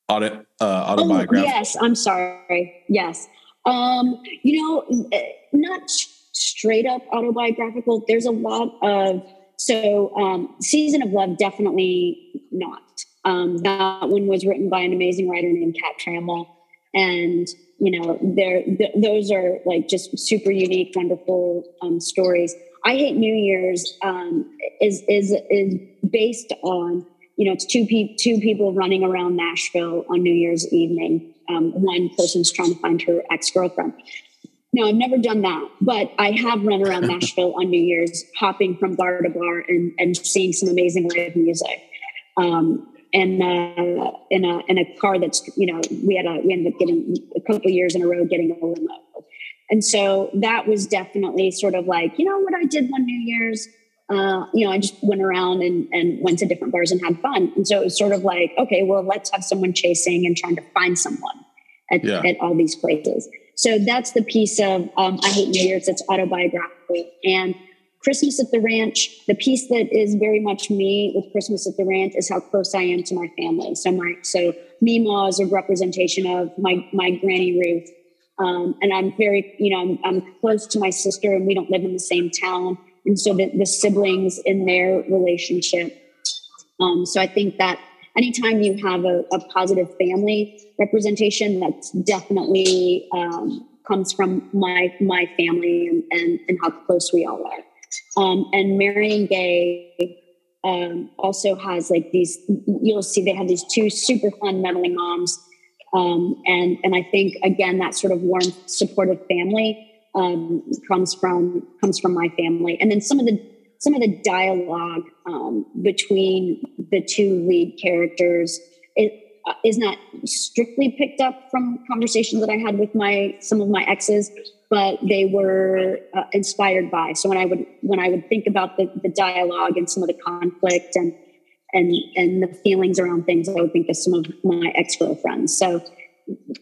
auto, uh, autobiographical? Oh, yes, I'm sorry. Yes, um, you know, eh, not straight up autobiographical. There's a lot of so um, season of love definitely not. Um, that one was written by an amazing writer named Kat Trammell, and you know, there th- those are like just super unique, wonderful um, stories. I hate New Year's um, is is is based on you know it's two pe- two people running around Nashville on New Year's evening. Um, one person's trying to find her ex girlfriend. No, I've never done that, but I have run around <laughs> Nashville on New Year's, hopping from bar to bar and and seeing some amazing live music. Um, and uh, in a in a car that's you know we had a we ended up getting a couple years in a row getting a limo, and so that was definitely sort of like you know what I did one New Year's. Uh, you know, I just went around and, and went to different bars and had fun. And so it was sort of like, okay, well, let's have someone chasing and trying to find someone at, yeah. at all these places. So that's the piece of um, I Hate New Year's that's autobiographical. And Christmas at the Ranch, the piece that is very much me with Christmas at the Ranch is how close I am to my family. So my so Mima is a representation of my my granny Ruth, um, and I'm very you know I'm, I'm close to my sister, and we don't live in the same town, and so the, the siblings in their relationship. Um, so I think that anytime you have a, a positive family representation, that's definitely um, comes from my my family and, and and how close we all are. Um, and Merry and Gay um, also has like these, you'll see they have these two super fun meddling moms. Um, and, and I think again, that sort of warm, supportive family um, comes from, comes from my family. And then some of the, some of the dialogue um, between the two lead characters, it, uh, is not strictly picked up from conversations that I had with my some of my exes, but they were uh, inspired by. So when I would when I would think about the, the dialogue and some of the conflict and and and the feelings around things, I would think of some of my ex girlfriends. So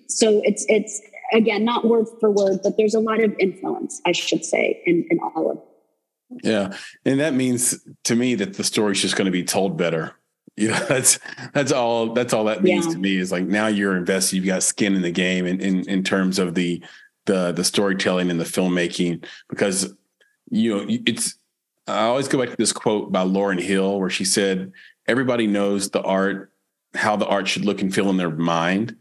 so it's it's again not word for word, but there's a lot of influence, I should say, in, in all of. It. Yeah, and that means to me that the story's just going to be told better <laughs> you know that's that's all that's all that means yeah. to me is like now you're invested you've got skin in the game in, in in terms of the the the storytelling and the filmmaking because you know it's i always go back to this quote by Lauryn Hill where she said everybody knows the art how the art should look and feel in their mind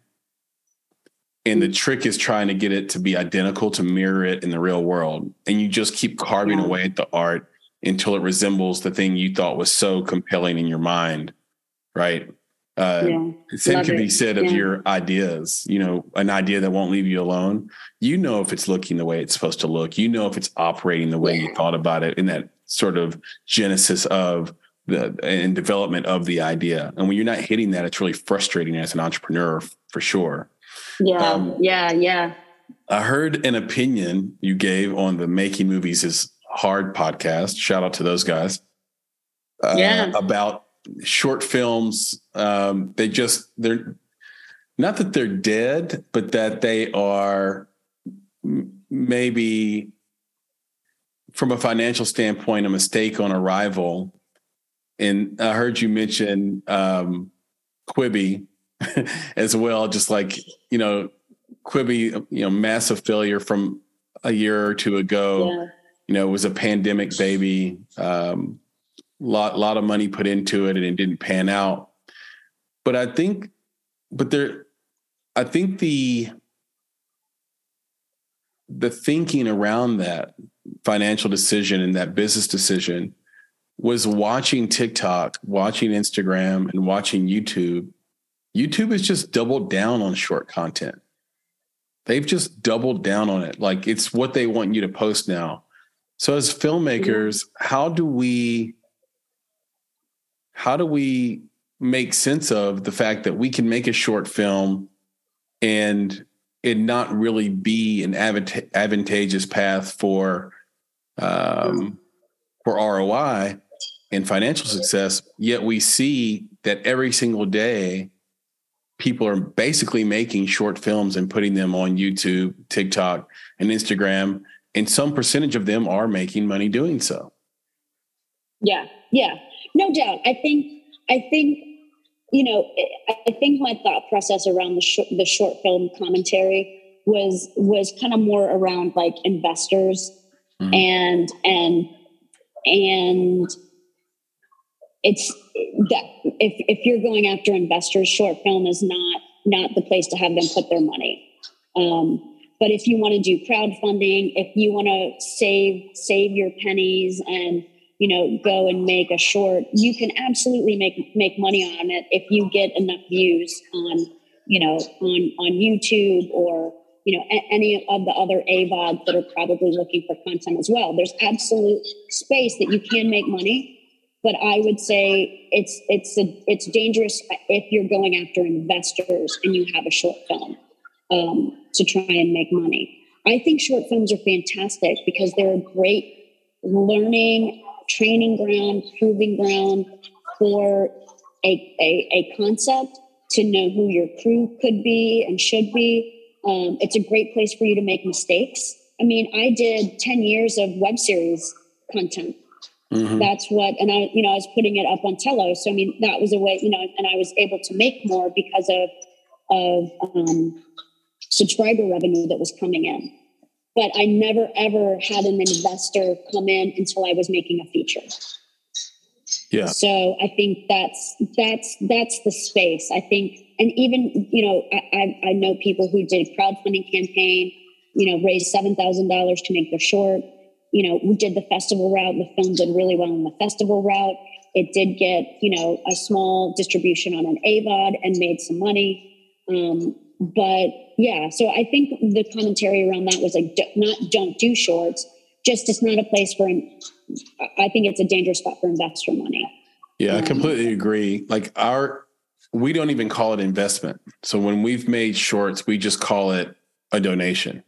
and the mm. trick is trying to get it to be identical to mirror it in the real world and you just keep carving yeah. away at the art until it resembles the thing you thought was so compelling in your mind right? Uh, yeah. Same Love can be said of yeah. your ideas. You know, an idea that won't leave you alone. You know if it's looking the way it's supposed to look. You know if it's operating the way you thought about it in that sort of genesis of the and development of the idea. And when you're not hitting that, it's really frustrating as an entrepreneur for sure. Yeah, um, yeah, yeah. I heard an opinion you gave on the Making Movies is Hard podcast. Shout out to those guys. Uh, yeah. About short films um, they just they're not that they're dead but that they are maybe from a financial standpoint a mistake on arrival and i heard you mention um, quibi <laughs> as well just like you know quibi you know massive failure from a year or two ago yeah. you know it was a pandemic baby um, lot lot of money put into it and it didn't pan out but i think but there i think the the thinking around that financial decision and that business decision was watching TikTok, watching Instagram, and watching YouTube. YouTube has just doubled down on short content. They've just doubled down on it. Like it's what they want you to post now. So, as filmmakers, how do we how do we make sense of the fact that we can make a short film and it not really be an advantageous path for um, for ROI and financial success. Yet we see that every single day, people are basically making short films and putting them on YouTube, TikTok, and Instagram, and some percentage of them are making money doing so. Yeah, yeah, no doubt. I think I think you know, I think my thought process around the short, the short film commentary was was kind of more around like investors mm-hmm. and and and it's that if if you're going after investors, short film is not not the place to have them put their money. Um, but if you want to do crowdfunding, if you want to save save your pennies and you know go and make a short you can absolutely make make money on it if you get enough views on you know on on youtube or you know any of the other avods that are probably looking for content as well there's absolute space that you can make money but i would say it's it's a, it's dangerous if you're going after investors and you have a short film um, to try and make money i think short films are fantastic because they're a great learning training ground, proving ground for a, a, a concept to know who your crew could be and should be. Um, it's a great place for you to make mistakes. I mean, I did 10 years of web series content. Mm-hmm. That's what, and I, you know, I was putting it up on Tello. So, I mean, that was a way, you know, and I was able to make more because of, of um, subscriber revenue that was coming in but I never ever had an investor come in until I was making a feature. Yeah. So I think that's that's that's the space. I think, and even you know, I I, I know people who did a crowdfunding campaign, you know, raised seven thousand dollars to make their short. You know, we did the festival route. The film did really well in the festival route. It did get you know a small distribution on an AVOD and made some money. Um, but yeah, so I think the commentary around that was like, not don't do shorts, just it's not a place for, I think it's a dangerous spot for investor money. Yeah, I um, completely agree. Like our, we don't even call it investment. So when we've made shorts, we just call it a donation.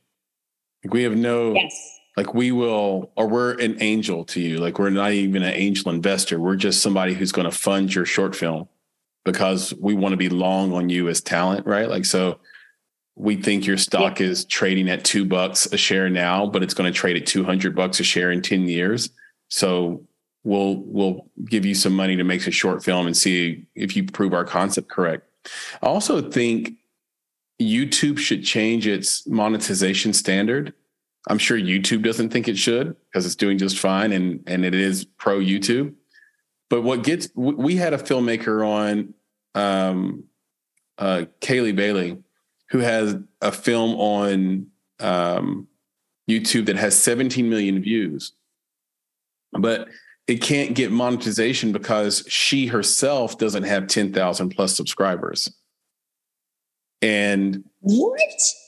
Like we have no, yes. Like we will, or we're an angel to you. Like we're not even an angel investor. We're just somebody who's going to fund your short film because we want to be long on you as talent, right? Like, so we think your stock yeah. is trading at two bucks a share now, but it's going to trade at 200 bucks a share in 10 years. So we'll, we'll give you some money to make a short film and see if you prove our concept correct. I also think YouTube should change its monetization standard. I'm sure YouTube doesn't think it should because it's doing just fine and, and it is pro YouTube. But what gets we had a filmmaker on um, uh, Kaylee Bailey, who has a film on um, YouTube that has 17 million views, but it can't get monetization because she herself doesn't have 10,000 plus subscribers. And what?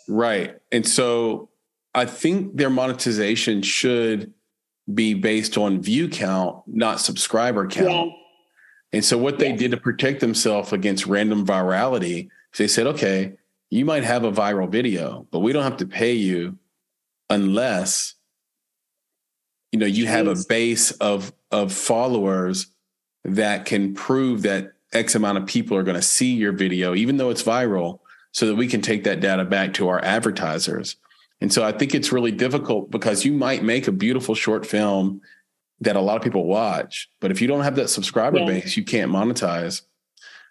Right. And so I think their monetization should be based on view count, not subscriber count. Yeah. And so what they did to protect themselves against random virality, they said, okay, you might have a viral video, but we don't have to pay you unless you know you Jeez. have a base of of followers that can prove that X amount of people are going to see your video, even though it's viral, so that we can take that data back to our advertisers. And so I think it's really difficult because you might make a beautiful short film that a lot of people watch, but if you don't have that subscriber yeah. base, you can't monetize.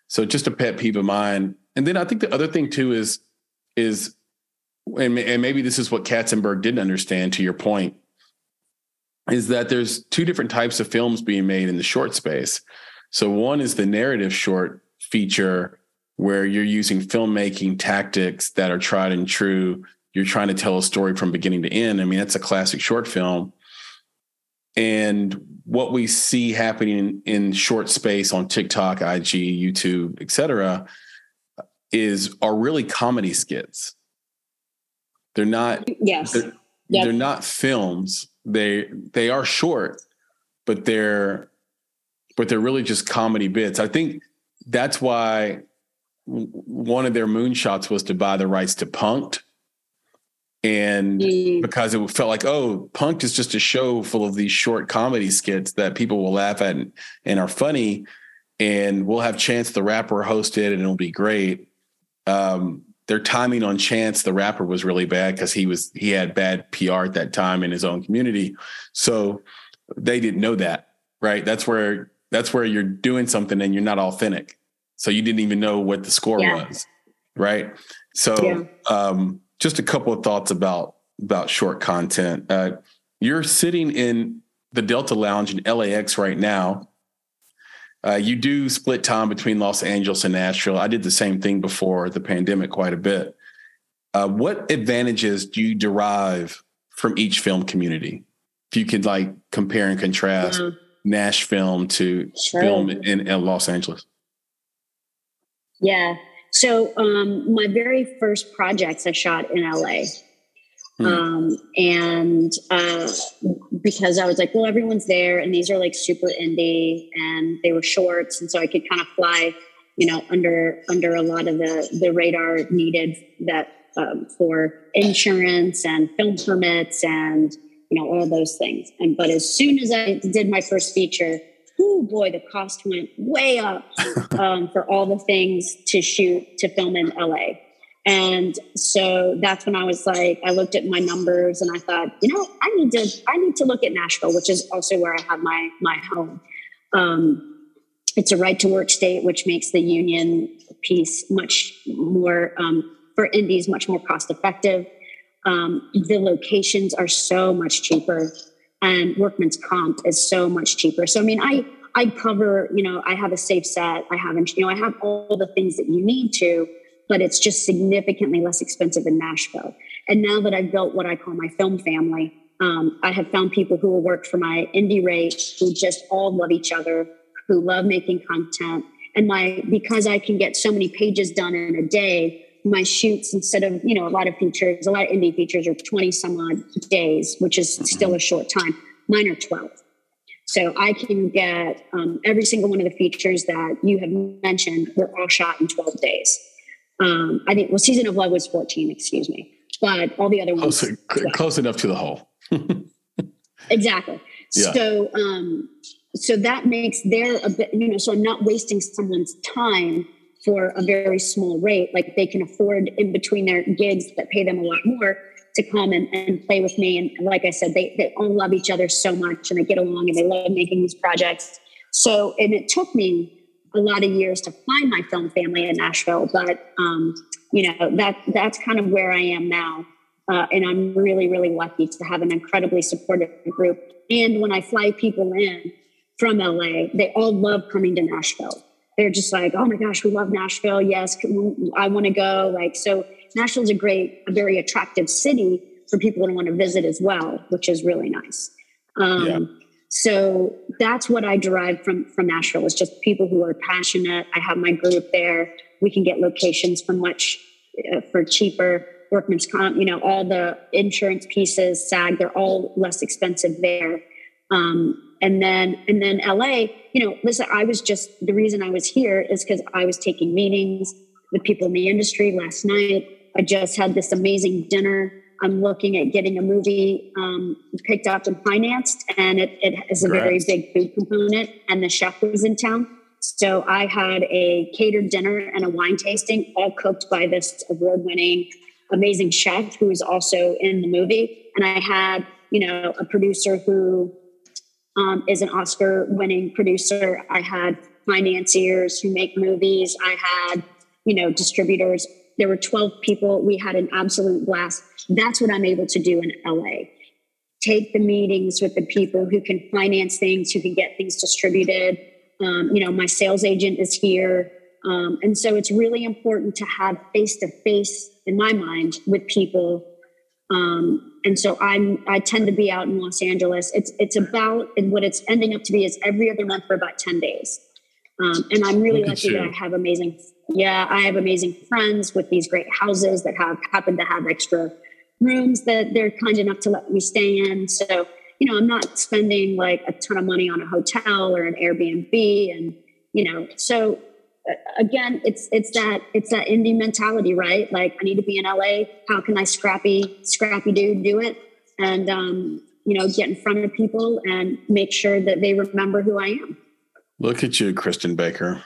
So just a pet peeve of mine. And then I think the other thing too is is and, and maybe this is what Katzenberg didn't understand to your point is that there's two different types of films being made in the short space. So one is the narrative short feature where you're using filmmaking tactics that are tried and true you're trying to tell a story from beginning to end. I mean, that's a classic short film. And what we see happening in, short space on TikTok, IG, YouTube, et cetera, is are really comedy skits. They're not yes. They're, yep. they're not films. They they are short, but they're but they're really just comedy bits. I think that's why one of their moonshots was to buy the rights to Punk'd. And because it felt like, oh, Punk'd is just a show full of these short comedy skits that people will laugh at and, and are funny. And we'll have Chance the Rapper host it and it'll be great. Um, their timing on Chance the Rapper was really bad because he was he had bad PR at that time in his own community. So they didn't know that, right? That's where that's where you're doing something and you're not authentic. So you didn't even know what the score yeah. was, right? So yeah. um, just a couple of thoughts about about short content. Uh, you're sitting in the Delta Lounge in LAX right now. Uh, you do split time between Los Angeles and Nashville. I did the same thing before the pandemic quite a bit. Uh, what advantages do you derive from each film community? If you could like compare and contrast Nash film to sure. film in, in Los Angeles. Yeah. So um, my very first projects I shot in LA. Hmm. Um, and uh, because I was like, well, everyone's there, and these are like super indie, and they were shorts, and so I could kind of fly, you know, under under a lot of the the radar needed that um, for insurance and film permits and you know all those things. And but as soon as I did my first feature, oh boy, the cost went way up <laughs> um, for all the things to shoot to film in LA. And so that's when I was like, I looked at my numbers and I thought, you know, I need to, I need to look at Nashville, which is also where I have my my home. Um, it's a right to work state, which makes the union piece much more um, for indies much more cost effective. Um, the locations are so much cheaper and workman's comp is so much cheaper. So I mean, I I cover, you know, I have a safe set, I have, you know, I have all the things that you need to, but it's just significantly less expensive in Nashville. And now that I've built what I call my film family, um, I have found people who will work for my indie rate who just all love each other, who love making content. And my because I can get so many pages done in a day, my shoots instead of you know a lot of features a lot of indie features are 20 some odd days which is mm-hmm. still a short time. Mine are 12 so i can get um, every single one of the features that you have mentioned were all shot in 12 days. Um, i think well season of love was 14 excuse me but all the other ones close, close enough to the whole <laughs> exactly. Yeah. so um, so that makes their a bit you know so i'm not wasting someone's time for a very small rate. Like they can afford in between their gigs that pay them a lot more to come and, and play with me. And like I said, they, they all love each other so much and they get along and they love making these projects. So, and it took me a lot of years to find my film family in Nashville, but, um, you know, that, that's kind of where I am now. Uh, and I'm really, really lucky to have an incredibly supportive group. And when I fly people in from LA, they all love coming to Nashville they're just like, oh my gosh, we love Nashville. Yes, I want to go. Like, so Nashville's a great, a very attractive city for people to want to visit as well, which is really nice. Um, yeah. So that's what I derive from from Nashville is just people who are passionate. I have my group there. We can get locations for much uh, for cheaper. Workman's comp, you know, all the insurance pieces, SAG, they're all less expensive there. Um, and then and then LA, you know, listen, I was just the reason I was here is because I was taking meetings with people in the industry last night. I just had this amazing dinner. I'm looking at getting a movie um, picked up and financed, and it, it has a very big food component. And the chef was in town, so I had a catered dinner and a wine tasting, all cooked by this award-winning, amazing chef who is also in the movie. And I had, you know, a producer who um, is an Oscar winning producer. I had financiers who make movies. I had, you know, distributors. There were 12 people. We had an absolute blast. That's what I'm able to do in LA. Take the meetings with the people who can finance things, who can get things distributed. Um, you know, my sales agent is here. Um, and so it's really important to have face to face, in my mind, with people um, and so I'm I tend to be out in Los Angeles. It's it's about and what it's ending up to be is every other month for about ten days. Um, and I'm really lucky that I have amazing yeah I have amazing friends with these great houses that have happen to have extra rooms that they're kind enough to let me stay in. So you know, I'm not spending like a ton of money on a hotel or an Airbnb. And, you know, so again, it's, it's that, it's that indie mentality, right? Like I need to be in LA. How can I scrappy, scrappy dude do it? And, um, you know, get in front of people and make sure that they remember who I am. Look at you, Christin Baker.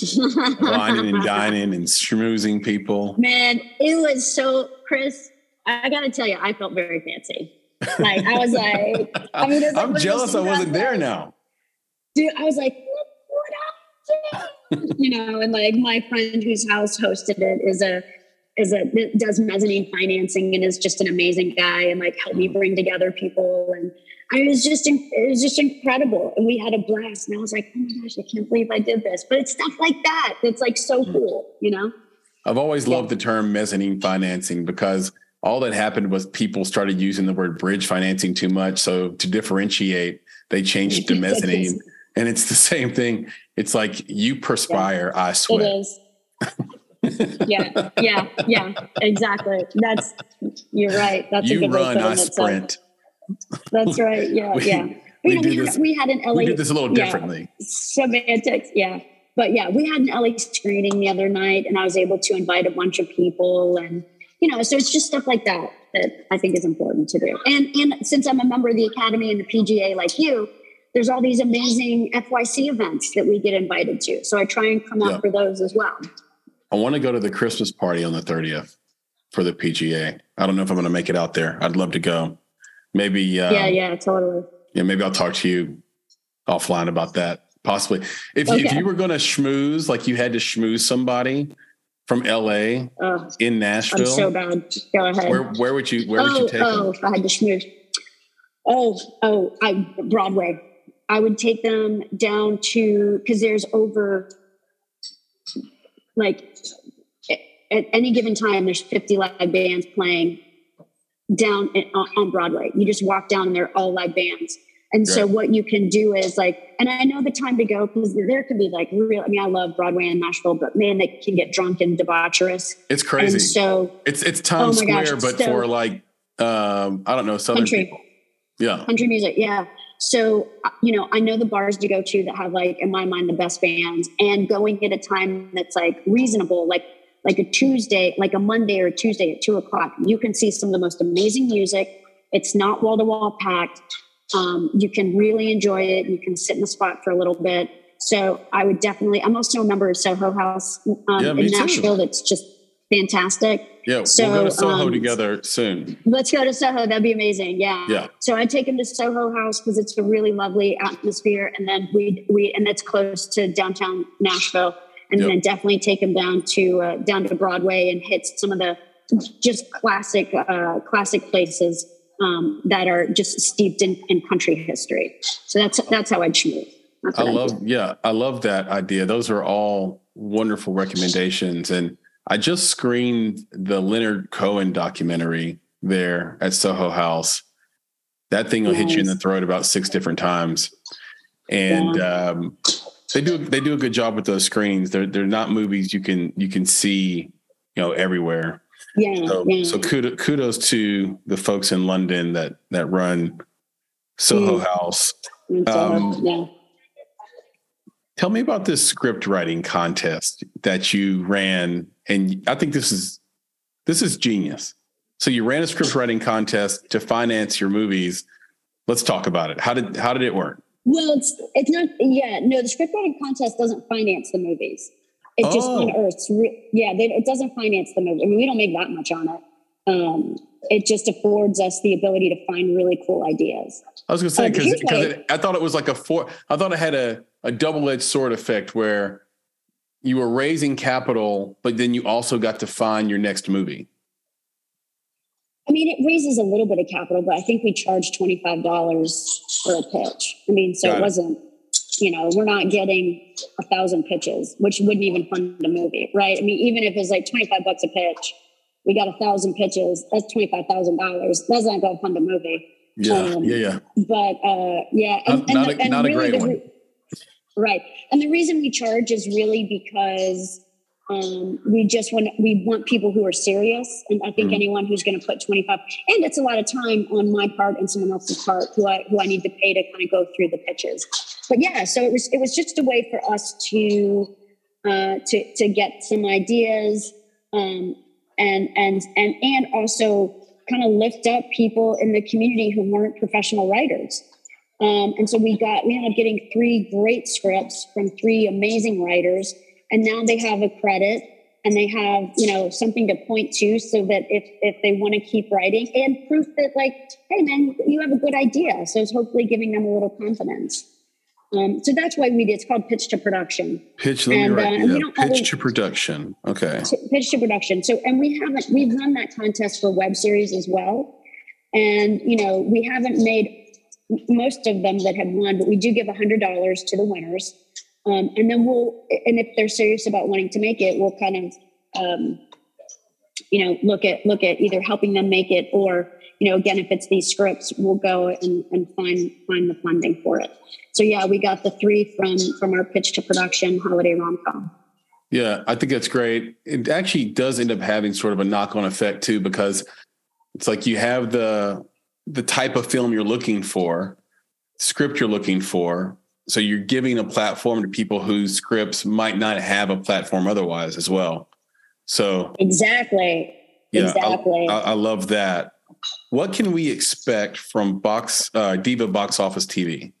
<laughs> Whining and dining and schmoozing people. Man, it was so, Chris, I got to tell you, I felt very fancy. Like, I was like, <laughs> I mean, I'm jealous I wasn't there now. Dude, I was like, what, what you know, and like my friend whose house hosted it is a is a does mezzanine financing and is just an amazing guy and like helped me bring together people. And I was just it was just incredible. And we had a blast. And I was like oh my gosh I can't believe I did this. But it's stuff like that that's like so hmm. cool you know? I've always loved the term mezzanine financing because all that happened was people started using the word bridge financing too much. So to differentiate they changed to <laughs> mezzanine and it's the <laughs> same thing it's like you perspire yeah. I sweat it is yeah, yeah, yeah, exactly. That's you're right. That's you a good run, I sprint. That's <laughs> right. Yeah, we, yeah. We, we, we, had, we, had, an LA. We did this a little yeah, differently. Semantics, yeah. But yeah, we had an LA screening the other night, and I was able to invite a bunch of people, and you know, so it's just stuff like that that I think is important to do. And and since I'm a member of the Academy and the PGA, like you, there's all these amazing FYC events that we get invited to. So I try and come out yeah. for those as well. I want to go to the Christmas party on the 30th for the PGA. I don't know if I'm going to make it out there. I'd love to go. Maybe. Um, yeah, yeah, totally. Yeah, maybe I'll talk to you offline about that. Possibly. If, okay. you, if you were going to schmooze, like you had to schmooze somebody from LA oh, in Nashville. I'm so bad. Go ahead. Where, where would you, where oh, would you take oh, them? Oh, if I had to schmooze. Oh, oh, I, Broadway. I would take them down to, because there's over like at any given time, there's 50 live bands playing down on Broadway. You just walk down and they're all live bands. And right. so what you can do is like, and I know the time to go because there could be like real. I mean, I love Broadway and Nashville, but man, they can get drunk and debaucherous. It's crazy. And so it's it's Times oh Square, gosh, but so, for like um, I don't know southern country. people. Yeah, country music. Yeah. So, uh, you know, I know the bars to go to that have like, in my mind, the best bands and going at a time that's like reasonable, like, like a Tuesday, like a Monday or a Tuesday at two o'clock, you can see some of the most amazing music. It's not wall to wall packed. Um, you can really enjoy it. You can sit in the spot for a little bit. So I would definitely, I'm also a member of Soho House um, yeah, in Nashville. Too. That's just fantastic. Yeah, so, we'll go to Soho um, together soon. Let's go to Soho. That'd be amazing. Yeah. Yeah. So I take him to Soho House because it's a really lovely atmosphere, and then we we and it's close to downtown Nashville, and yep. then definitely take him down to uh, down to Broadway and hit some of the just classic uh, classic places um, that are just steeped in, in country history. So that's that's how I'd schmooze. I love, yeah, I love that idea. Those are all wonderful recommendations, and I just screened the Leonard Cohen documentary there at Soho House. That thing will hit you in the throat about six different times, and yeah. um, they do they do a good job with those screens. They're they're not movies you can you can see you know everywhere. Yeah. So, yeah. so kudos, kudos to the folks in London that that run Soho mm. House. Um, yeah. Tell me about this script writing contest that you ran and I think this is this is genius. So you ran a script writing contest to finance your movies. Let's talk about it. How did how did it work? Well, it's it's not. Yeah, no, the script writing contest doesn't finance the movies. It oh. just unearths. Yeah, they, it doesn't finance the movie. I mean, we don't make that much on it. Um, it just affords us the ability to find really cool ideas. I was going to say because uh, I thought it was like a four. I thought it had a a double edged sword effect where you were raising capital, but then you also got to find your next movie. I mean, it raises a little bit of capital, but I think we charged $25 for a pitch. I mean, so got it wasn't, you know, we're not getting a thousand pitches, which wouldn't even fund a movie, right? I mean, even if it's like 25 bucks a pitch, we got a thousand pitches, that's $25,000. That's not going to fund a movie. Yeah, um, yeah, yeah. But uh, yeah, and, not, and, a, and not really a great the, one. Right. And the reason we charge is really because Um, we just want we want people who are serious, and I think mm-hmm. anyone who's going to put twenty five and it's a lot of time on my part and someone else's part who I who I need to pay to kind of go through the pitches. But yeah, so it was it was just a way for us to uh, to to get some ideas um, and and and and also kind of lift up people in the community who weren't professional writers. Um, and so we got we ended up getting three great scripts from three amazing writers. And now they have a credit and they have you know something to point to so that if if they want to keep writing and proof that like hey man you have a good idea. So it's hopefully giving them a little confidence. Um, so that's why we did it's called pitch to production. Pitch let and, me write, uh, yeah, pitch always, to production okay. Pitch to production. So and we haven't we've run that contest for web series as well. And you know we haven't made most of them that have won but we do give a hundred dollars to the winners um, and then we'll, and if they're serious about wanting to make it, we'll kind of, um, you know, look at look at either helping them make it or, you know, again, if it's these scripts, we'll go and, and find find the funding for it. So yeah, we got the three from from our pitch to production holiday rom com. Yeah, I think that's great. It actually does end up having sort of a knock on effect too, because it's like you have the the type of film you're looking for, script you're looking for, so you're giving a platform to people whose scripts might not have a platform otherwise as well. So exactly, yeah, exactly. I, I love that. What can we expect from Box uh, Diva Box Office TV?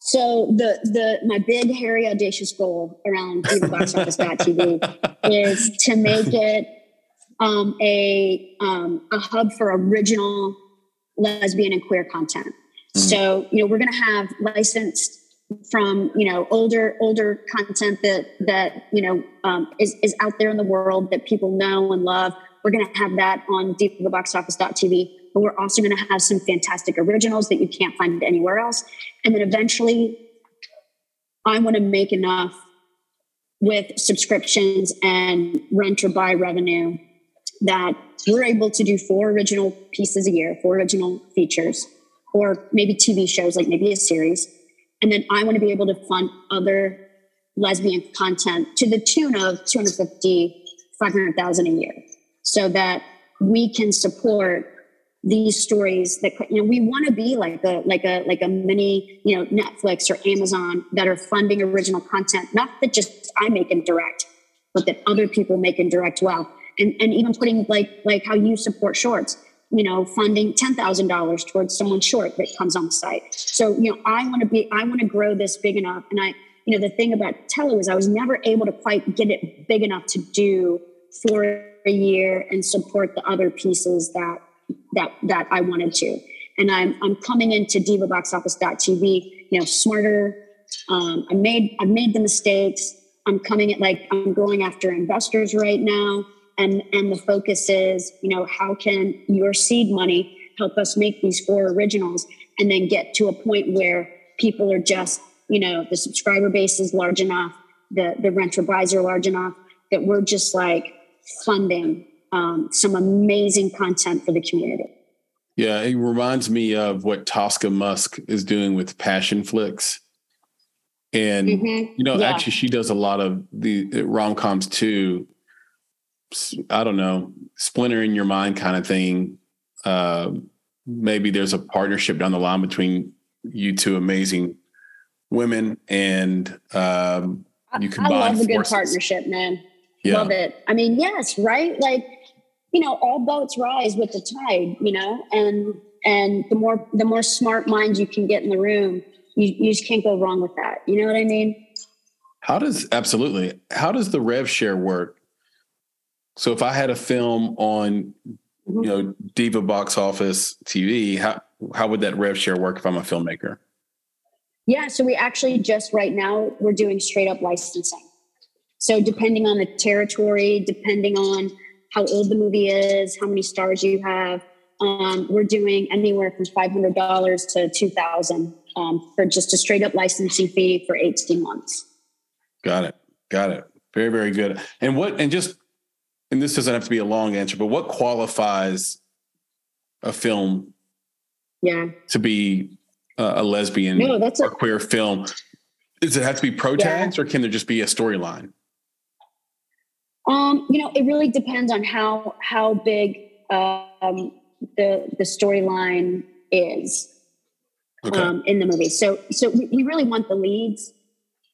So the the my big hairy audacious goal around Diva Box Office TV <laughs> is to make it um, a um, a hub for original lesbian and queer content. Mm-hmm. So, you know, we're going to have licensed from you know older older content that that you know um, is is out there in the world that people know and love. We're going to have that on divaboxoffice.tv, but we're also going to have some fantastic originals that you can't find anywhere else. And then eventually, I want to make enough with subscriptions and rent or buy revenue that we're able to do four original pieces a year, four original features or maybe TV shows, like maybe a series. And then I want to be able to fund other lesbian content to the tune of 250, 500,000 a year. So that we can support these stories that you know we want to be like a like a like a mini you know netflix or amazon that are funding original content. Not that just i make in direct but that other people make in direct well and and even putting like like how you support shorts you know, funding $10,000 towards someone short that comes on the site. So, you know, I want to be, I want to grow this big enough. And I, you know, the thing about Tello is I was never able to quite get it big enough to do for a year and support the other pieces that, that, that I wanted to. And I'm, I'm coming into divaboxoffice.tv, you know, smarter. Um, I made, I've made the mistakes. I'm coming at like, I'm going after investors right now and and the focus is you know how can your seed money help us make these four originals and then get to a point where people are just you know the subscriber base is large enough the the renter buys are large enough that we're just like funding um, some amazing content for the community yeah it reminds me of what tosca musk is doing with Passionflix and mm-hmm. you know yeah. actually she does a lot of the, the rom-coms too I don't know, splinter in your mind kind of thing. Uh, maybe there's a partnership down the line between you two amazing women and um, you can. I love a good partnership, man. Yeah. Love it. I mean, yes, right? Like, you know, all boats rise with the tide, you know, and and the more the more smart minds you can get in the room, you, you just can't go wrong with that. You know what I mean? How does absolutely how does the rev share work so if I had a film on, you know, Diva Box Office TV, how how would that rev share work if I'm a filmmaker? Yeah, so we actually just right now we're doing straight up licensing. So depending on the territory, depending on how old the movie is, how many stars you have, um, we're doing anywhere from five hundred dollars to two thousand um, for just a straight up licensing fee for eighteen months. Got it. Got it. Very very good. And what and just and this doesn't have to be a long answer, but what qualifies a film yeah to be a lesbian no, that's or a, queer film? Does it have to be pro tags yeah. or can there just be a storyline? Um, you know, it really depends on how how big um, the the storyline is okay. um, in the movie. So so we, we really want the leads,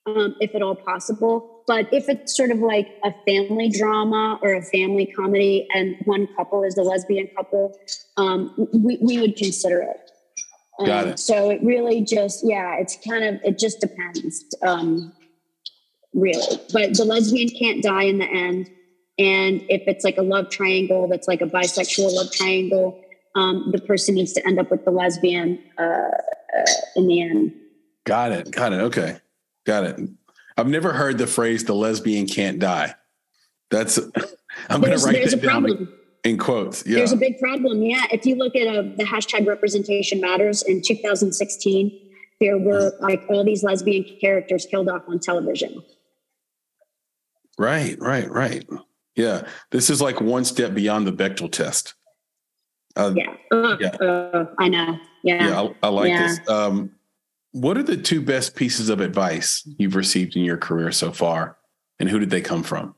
um, if at all possible. But if it's sort of like a family drama or a family comedy, and one couple is the lesbian couple, um, we we would consider it. Got um, it. So it really just yeah, it's kind of it just depends. Um, really. But the lesbian can't die in the end. And if it's like a love triangle that's like a bisexual love triangle, um, the person needs to end up with the lesbian uh, uh, in the end. Got it. Got it. Okay. Got it. I've never heard the phrase "the lesbian can't die." That's <laughs> I'm going to write that down problem. in quotes. Yeah. There's a big problem. Yeah. If you look at uh, the hashtag representation matters in 2016, there were like all these lesbian characters killed off on television. Right, right, right. Yeah, this is like one step beyond the Bechdel test. Uh, yeah, uh, yeah. Uh, I know. Yeah, yeah, I, I like this. Um, what are the two best pieces of advice you've received in your career so far, and who did they come from?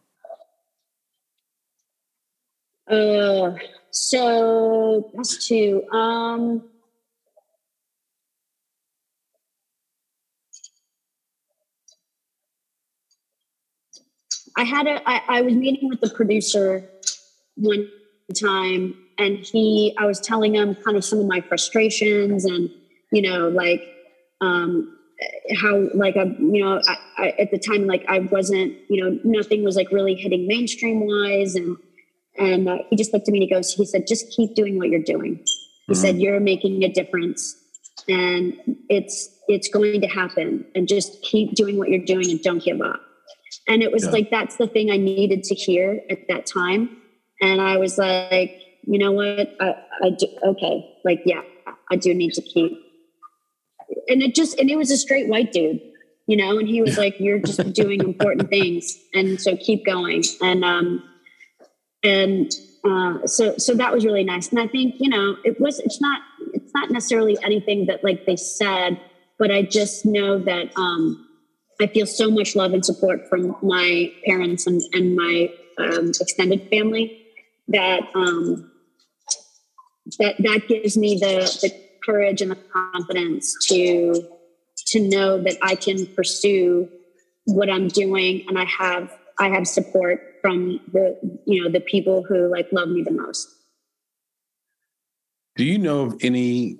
Uh, so that's two. Um, I had a, I, I was meeting with the producer one time and he, I was telling him kind of some of my frustrations and, you know, like, um, how like I, you know, I, I, at the time, like I wasn't, you know, nothing was like really hitting mainstream wise. And, and uh, he just looked at me and he goes, he said, just keep doing what you're doing. He mm-hmm. said, you're making a difference and it's, it's going to happen and just keep doing what you're doing and don't give up. And it was yeah. like, that's the thing I needed to hear at that time. And I was like, you know what? I, I do, okay. Like, yeah, I do need to keep. And it just, and it was a straight white dude, you know, and he was like, you're just doing important <laughs> things. And so keep going. And, um, and, uh, so, so that was really nice. And I think, you know, it was, it's not, it's not necessarily anything that like they said, but I just know that, um, I feel so much love and support from my parents and, and my um, extended family that um, that that gives me the the courage and the confidence to to know that I can pursue what I'm doing and I have I have support from the you know the people who like love me the most. Do you know of any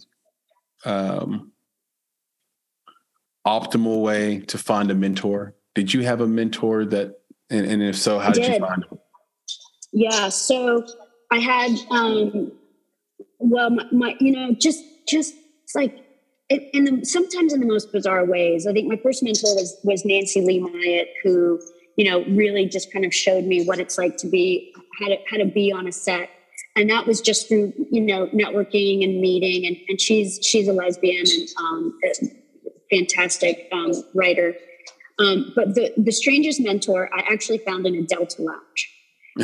um, optimal way to find a mentor? Did you have a mentor that, and, and if so, how did. did. you find them? Yeah, so I had, um, well, my, my you know, just just like in the, sometimes in the most bizarre ways. I think my first mentor was was Nancylee Myatt, who you know really just kind of showed me what it's like to be how to how to be on a set, and that was just through you know networking and meeting. And, and she's she's a lesbian and um, fantastic um, writer. Um, but the, the strangest mentor I actually found in a Delta lounge.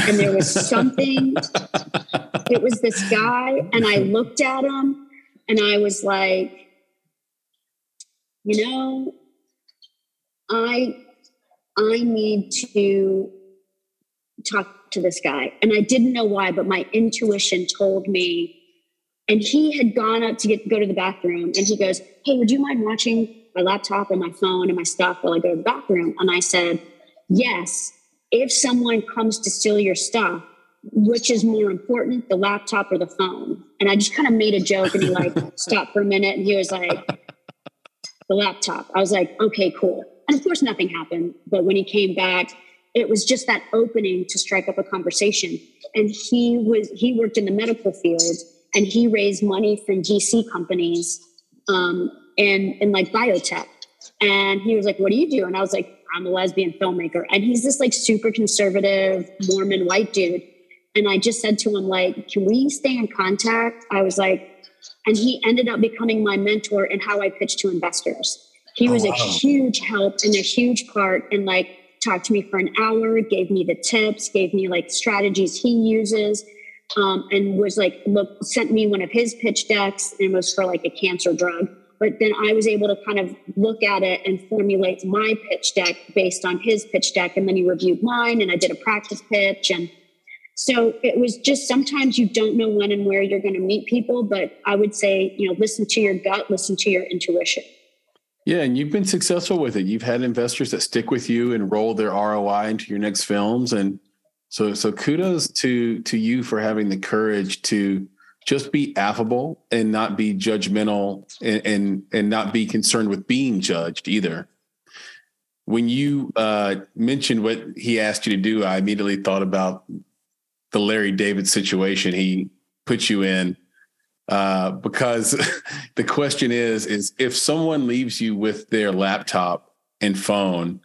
And there was something, <laughs> it was this guy, and I looked at him and I was like, you know, I I need to talk to this guy. And I didn't know why, but my intuition told me and he had gone up to get go to the bathroom and he goes, Hey, would you mind watching my laptop and my phone and my stuff while I go to the bathroom? And I said, Yes. If someone comes to steal your stuff, which is more important, the laptop or the phone? And I just kind of made a joke and he like <laughs> stopped for a minute and he was like, the laptop. I was like, okay, cool. And of course, nothing happened. But when he came back, it was just that opening to strike up a conversation. And he was, he worked in the medical field and he raised money from VC companies um, and and like biotech. And he was like, "What do you do?" And I was like, "I'm a lesbian filmmaker." And he's this like super conservative Mormon white dude. And I just said to him, like, "Can we stay in contact?" I was like, and he ended up becoming my mentor in how I pitch to investors. He was oh, wow. a huge help and a huge part and like talked to me for an hour, gave me the tips, gave me like strategies he uses um, and was like, look, sent me one of his pitch decks and it was for like a cancer drug. but then I was able to kind of look at it and formulate my pitch deck based on his pitch deck. And then he reviewed mine and I did a practice pitch. And so it was just sometimes you don't know when and where you're going to meet people, but I would say, you know, listen to your gut, listen to your intuition. Yeah, and you've been successful with it. You've had investors that stick with you and roll their ROI into your next films and so so kudos to to you for having the courage to just be affable and not be judgmental and, and, and not be concerned with being judged either. When you uh, mentioned what he asked you to do, I immediately thought about the Larry David situation he put you in. Uh, because <laughs> the question is, is if someone leaves you with their laptop and phone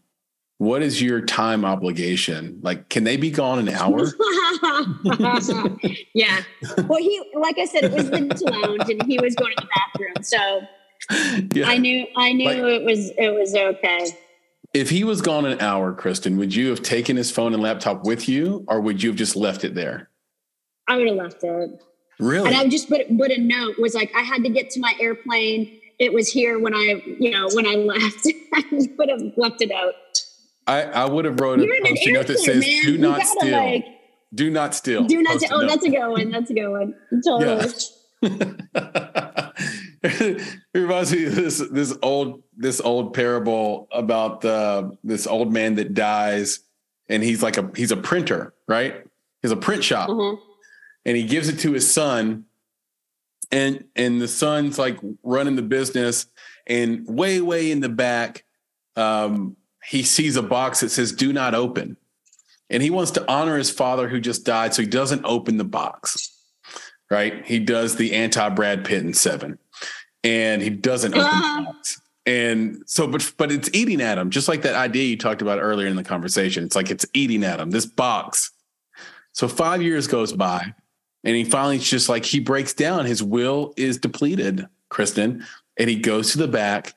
what is your time obligation? Like, can they be gone an hour? <laughs> <laughs> yeah. Well, he, like I said, it was the lounge and he was going to the bathroom. So yeah. I knew, I knew like, it was, it was okay. If he was gone an hour, Christin, would you have taken his phone and laptop with you or would you have just left it there? I would have left it. Really? And I would just put, put a note was like, I had to get to my airplane. It was here when I, you know, when I left, <laughs> I just would have left it out. I, I would have wrote a post note that says man. "Do not steal." Like, do not steal. Do not steal. Oh, that's a good one. That's a good one. Totally. Yeah. <laughs> it reminds me of this this old this old parable about uh, this old man that dies, and he's like a he's a printer, right? He's a print shop, mm-hmm. and he gives it to his son, and and the son's like running the business, and way way in the back, um, he sees a box that says do not open and he wants to honor his father who just died so he doesn't open the box right he does the anti brad pitt in seven and he doesn't open uh-huh. the box and so but but it's eating at him just like that idea you talked about earlier in the conversation it's like it's eating at him this box so five years goes by and he finally just like he breaks down his will is depleted Christin and he goes to the back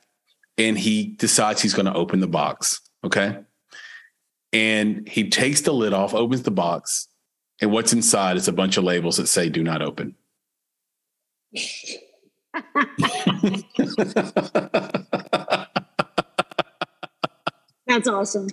and he decides he's going to open the box. Okay. And he takes the lid off, opens the box, and what's inside is a bunch of labels that say do not open. <laughs> <laughs> That's awesome.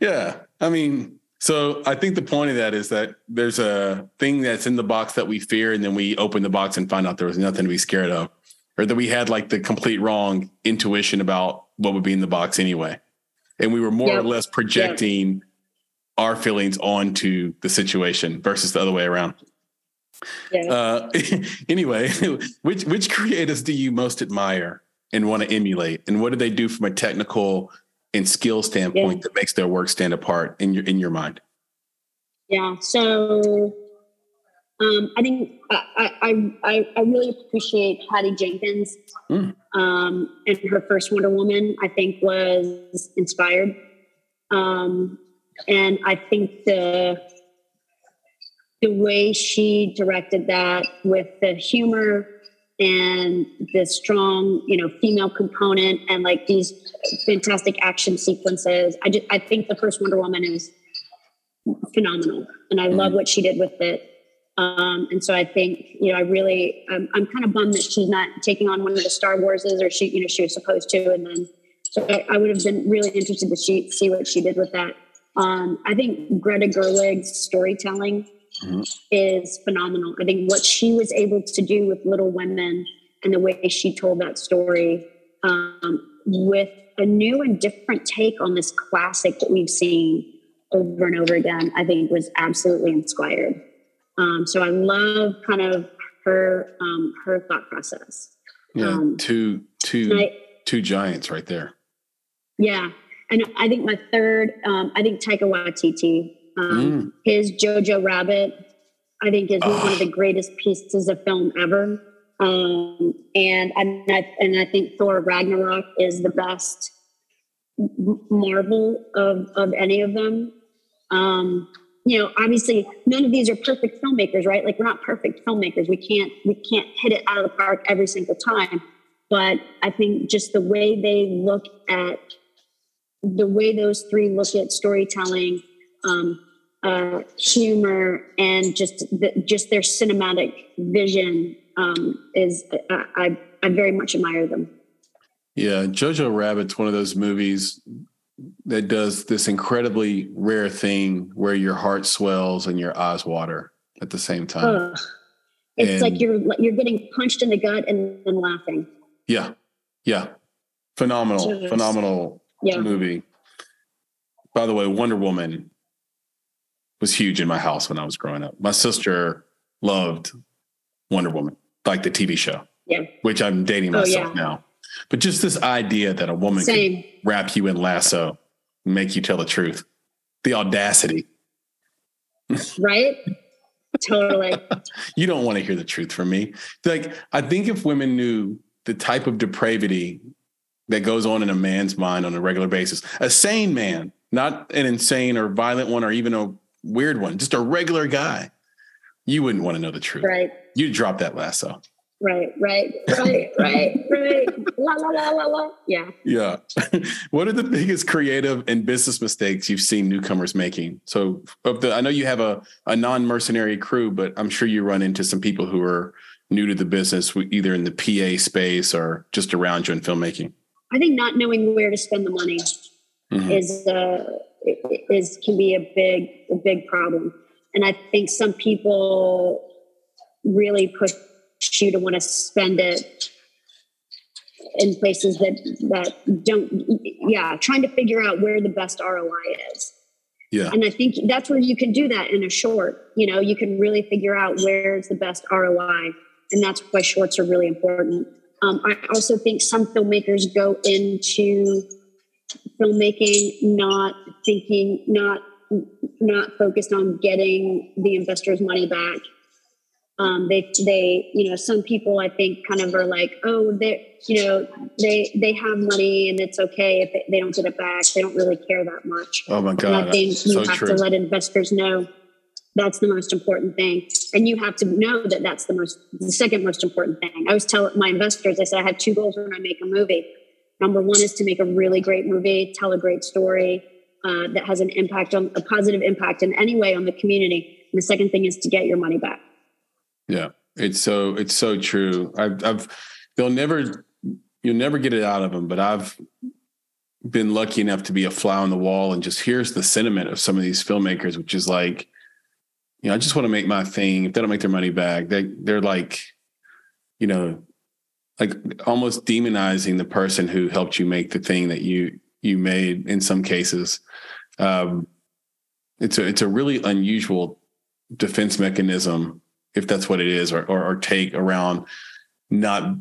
Yeah. I mean, so I think the point of that is that there's a thing that's in the box that we fear, and then we open the box and find out there was nothing to be scared of or that we had like the complete wrong intuition about what would be in the box anyway. And we were more yep. or less projecting yep. our feelings onto the situation versus the other way around. Yeah. Uh, <laughs> anyway, <laughs> which which creators do you most admire and want to emulate, and what do they do from a technical and skill standpoint yeah. that makes their work stand apart in your in your mind? Yeah. So um, I think I, I, I, I, really appreciate Patty Jenkins. Mm. Um, and her first Wonder Woman, I think, was inspired. Um, and I think the the way she directed that with the humor and the strong, you know, female component and like these fantastic action sequences. I just I think the first Wonder Woman is phenomenal, and I mm. love what she did with it. Um, and so I think, you know, I really, I'm, I'm kind of bummed that she's not taking on one of the Star Warses or she, you know, she was supposed to. And then, so I, I would have been really interested to see, see what she did with that. Um, I think Greta Gerwig's storytelling mm-hmm. is phenomenal. I think what she was able to do with Little Women and the way she told that story um, with a new and different take on this classic that we've seen over and over again, I think was absolutely inspired. Um, so I love kind of her um, her thought process. Yeah, um, two two I, two giants right there. Yeah, and I think my third, um, I think Taika Waititi, um, mm. his Jojo Rabbit, I think is oh. one of the greatest pieces of film ever. Um, and I, and I think Thor Ragnarok is the best marvel of of any of them. Um, you know, obviously none of these are perfect filmmakers, right? Like we're not perfect filmmakers. We can't we can't hit it out of the park every single time. But I think just the way they look at the way those three look at storytelling, um, uh, humor, and just the, just their cinematic vision um, is I, I I very much admire them. Yeah, Jojo Rabbit's one of those movies that does this incredibly rare thing where your heart swells and your eyes water at the same time. Ugh. It's and, like you're you're getting punched in the gut and then laughing. Yeah, yeah, phenomenal, phenomenal yeah. movie. By the way, Wonder Woman was huge in my house when I was growing up. My sister loved Wonder Woman, like the TV show. Yeah. Which I'm dating oh, myself oh, yeah. now. But just this idea that a woman Same. can wrap you in lasso, make you tell the truth. The audacity. Right? totally. <laughs> you don't want to hear the truth from me. Like, I think if women knew the type of depravity that goes on in a man's mind on a regular basis, a sane man, not an insane or violent one or even a weird one, just a regular guy, you wouldn't want to know the truth. Right. You'd drop that lasso. Right, right, right, <laughs> right, right. La la la la la. Yeah. Yeah. <laughs> what are the biggest creative and business mistakes you've seen newcomers making? So, of the, I know you have a, a non mercenary crew, but I'm sure you run into some people who are new to the business, either in the PA space or just around you in filmmaking. I think not knowing where to spend the money mm-hmm. is uh, is can be a big a big problem, and I think some people really push you to want to spend it in places that that don't yeah trying to figure out where the best roi is. Yeah. And i think that's where you can do that in a short you know you can really figure out where's the best roi and that's why shorts are really important. Um, i also think some filmmakers go into filmmaking not thinking not not focused on getting the investor's money back um, they they you know some people I think kind of are like oh they you know they they have money and it's okay if they, they don't get it back they don't really care that much. Oh my god! And I think you so have true. to let investors know that's the most important thing, and you have to know that that's the most the second most important thing. I always tell my investors I said I have two goals when I make a movie. Number one is to make a really great movie, tell a great story uh, that has an impact on a positive impact in any way on the community. And the second thing is to get your money back. Yeah, it's so it's so true. I've, I've they'll never you'll never get it out of them, but I've been lucky enough to be a fly on the wall and just here's the sentiment of some of these filmmakers, which is like, you know, I just want to make my thing. If they don't make their money back, they they're like, you know, like almost demonizing the person who helped you make the thing that you you made in some cases. Um, it's a it's a really unusual defense mechanism if that's what it is, or, or, or take around not,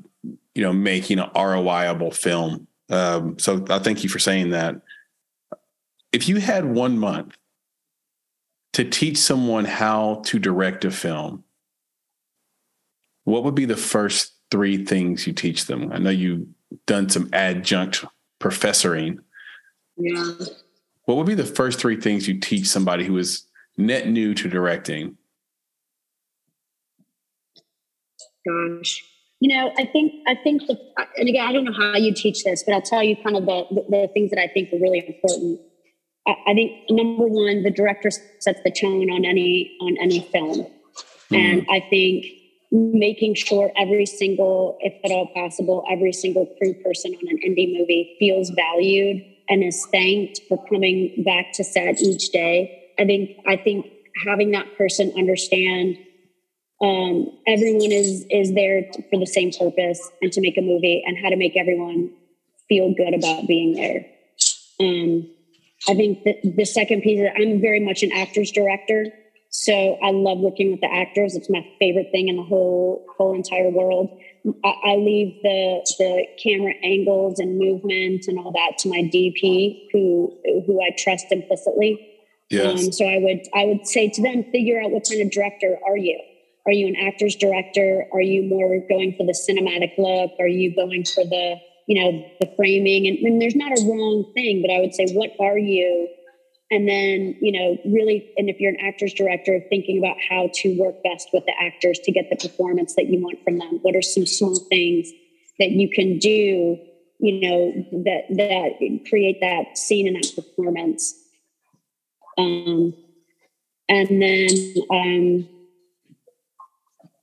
you know, making an ROIable film. Um, so I thank you for saying that. If you had one month to teach someone how to direct a film, what would be the first three things you teach them? I know you've done some adjunct professoring. Yeah. What would be the first three things you teach somebody who is net new to directing? Gosh. You know i think i think the, and again i don't know how you teach this but i'll tell you kind of the, the, the things that i think are really important. I, I, think number one the director sets the tone on any on any film. Mm-hmm. and i think making sure every single if at all possible every single crew person on an indie movie feels valued and is thanked for coming back to set each day i think i think having that person understand um, everyone is is there for the same purpose and to make a movie and how to make everyone feel good about being there. Um, I think that the second piece is I'm very much an actor's director. So I love working with the actors. It's my favorite thing in the whole whole entire world. I, leave the the camera angles and movement and all that to my DP, who who I trust implicitly. Yes. Um, so I would I would say to them, figure out what kind of director are you are you an actor's director? Are you more going for the cinematic look? Are you going for the, you know, the framing? And, and there's not a wrong thing, but I would say, what are you? And then, you know, really, and if you're an actor's director, thinking about how to work best with the actors to get the performance that you want from them. What are some small things that you can do, you know, that that create that scene and that performance? Um, and then um,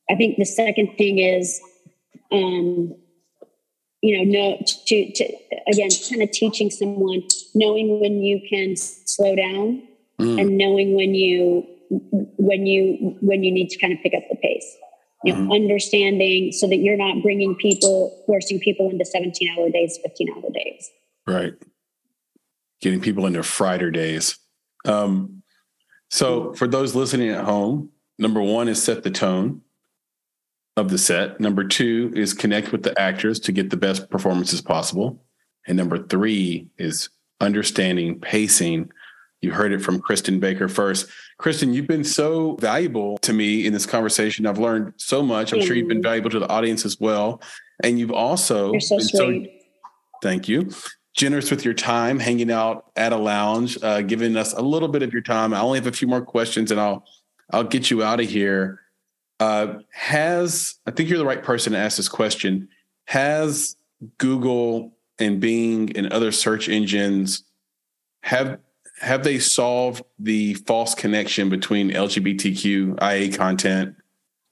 I think the second thing is um, you know, know to, to again, kind of teaching someone knowing when you can slow down mm. and knowing when you when you when you need to kind of pick up the pace you know, mm-hmm. understanding so that you're not bringing people, forcing people into 17 hour days, 15 hour days. Right. Getting people into Friday days. Um, so for those listening at home, number one is set the tone of the set. Number two is connect with the actors to get the best performances possible. And number three is understanding pacing you heard it from Christin Baker first. Christin, you've been so valuable to me in this conversation. I've learned so much. I'm sure you've been valuable to the audience as well. And you've also You're so been sweet. so thank you. Generous with your time, hanging out at a lounge, uh, giving us a little bit of your time. I only have a few more questions, and I'll I'll get you out of here. Uh, has I think you're the right person to ask this question? Has Google and Bing and other search engines have have they solved the false connection between LGBTQIA content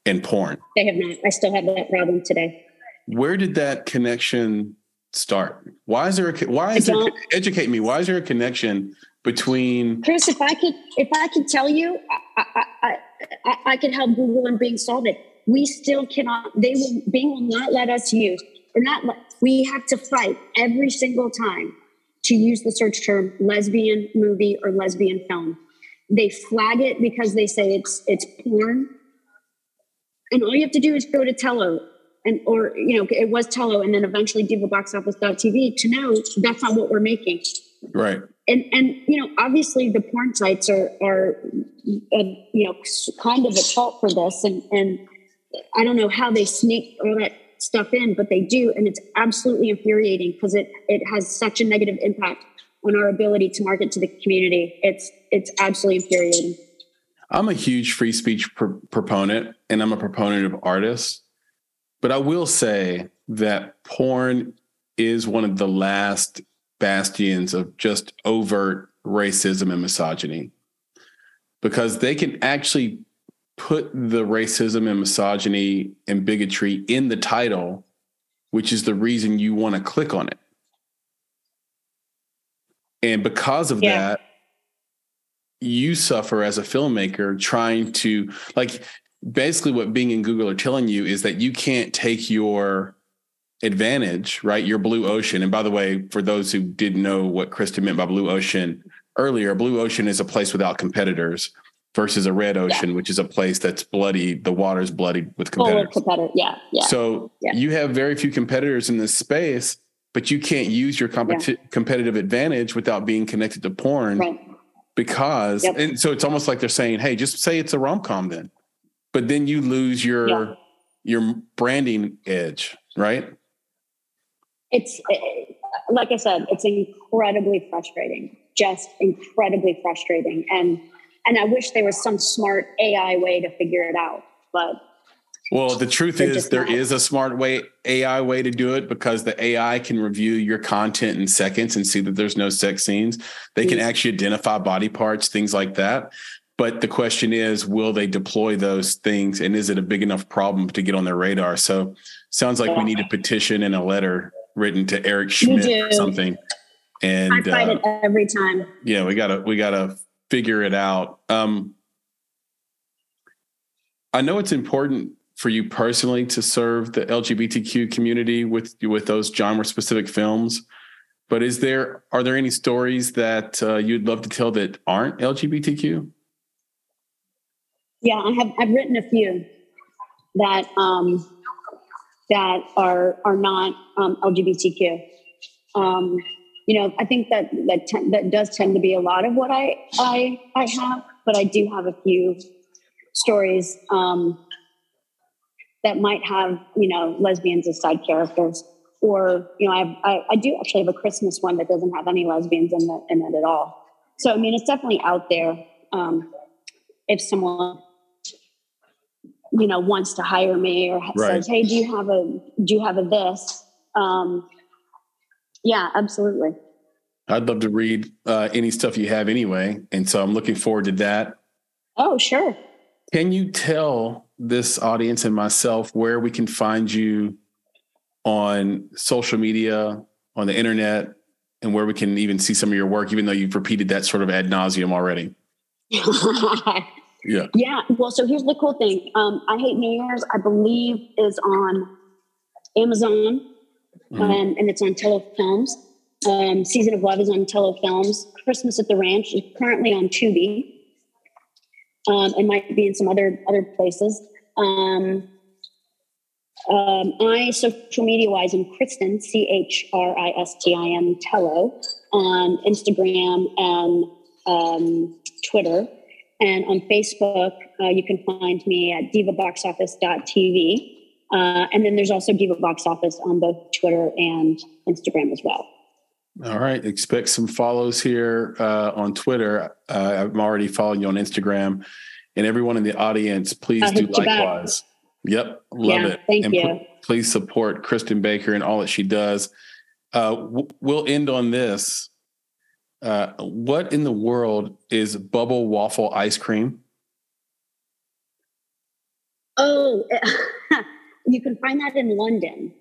and porn? They have not. I still have that problem today. Where did that connection start? Why is there a why is there educate me? Why is there a connection between Chris? If I could, if I could tell you, I, I, I, I can help Google and Bing solve it. We still cannot. They will. Bing will not let us use. Or not. We have to fight every single time to use the search term lesbian movie or lesbian film. They flag it because they say it's it's porn. And all you have to do is go to Tello and or you know it was Tello and then eventually divaboxoffice.tv to know that's not what we're making. Right. And and you know obviously the porn sites are are uh, you know kind of at fault for this and and I don't know how they sneak all that stuff in, but they do. And it's absolutely infuriating because it, it has such a negative impact on our ability to market to the community. It's, it's absolutely infuriating. I'm a huge free speech pr- proponent and I'm a proponent of artists. But I will say that porn is one of the last bastions of just overt racism and misogyny because they can actually put the racism and misogyny and bigotry in the title, which is the reason you want to click on it. And because of yeah. that, you suffer as a filmmaker trying to, like, basically what Bing and Google are telling you is that you can't take your advantage, right? Your blue ocean. And by the way, for those who didn't know what Christin meant by blue ocean earlier, blue ocean is a place without competitors versus a red ocean, yeah. which is a place that's bloody. The water's bloody with competitors. competitor. Yeah, yeah. So yeah. you have very few competitors in this space, but you can't use your competi- yeah. competitive advantage without being connected to porn. Right. Because yep. and so it's almost like they're saying, "Hey, just say it's a rom com then," but then you lose your your branding edge, right? It's it, like I said, it's incredibly frustrating, just incredibly frustrating, and and I wish there was some smart AI way to figure it out. But well, the truth is there not. is a smart way AI way to do it because the AI can review your content in seconds and see that there's no sex scenes. They can actually identify body parts, things like that. But the question is, will they deploy those things and is it a big enough problem to get on their radar? So sounds like yeah. we need a petition and a letter written to Eric Schmidt or something. And I fight uh, it every time. Yeah, we gotta we gotta figure it out. Um, I know it's important for you personally to serve the LGBTQ community with with those genre specific films. But is there are there any stories that uh, you'd love to tell that aren't LGBTQ? Yeah, I have. I've written a few that um, that are are not um, LGBTQ. Um, you know, I think that that te- that does tend to be a lot of what I I I have, but I do have a few stories um, that might have you know lesbians as side characters, or you know, I, have, I I do actually have a Christmas one that doesn't have any lesbians in, the, in it at all. So I mean, it's definitely out there. Um, if someone you know wants to hire me or right. says, "Hey, do you have a do you have a this?" Um, yeah, absolutely. I'd love to read uh, any stuff you have anyway. And so I'm looking forward to that. Oh, sure. Can you tell this audience and myself where we can find you on social media, on the internet, and where we can even see some of your work, even though you've repeated that sort of ad nauseum already? <laughs> yeah. Yeah. Well, so here's the cool thing. Um, I Hate New Year's, I believe, is on Amazon mm-hmm. um, and it's on Tello Films. Um, Season of Love is on Tello Films. Christmas at the Ranch is currently on Tubi. Um, and might be in some other other places. Um, um, I, social media wise, am Christin C H R I S T I N, Tello, on Instagram and um, Twitter. And on Facebook, uh, you can find me at divaboxoffice.tv. Uh, and then there's also Diva Box Office on both Twitter and Instagram as well. All right. Expect some follows here uh, on Twitter. Uh, I'm already following you on Instagram. And everyone in the audience, please do likewise. Yep. Love yeah, it. Thank and you. Please support Christin Baker and all that she does. Uh, w- we'll end on this. Uh, what in the world is bubble waffle ice cream? Oh, <laughs> you can find that in London.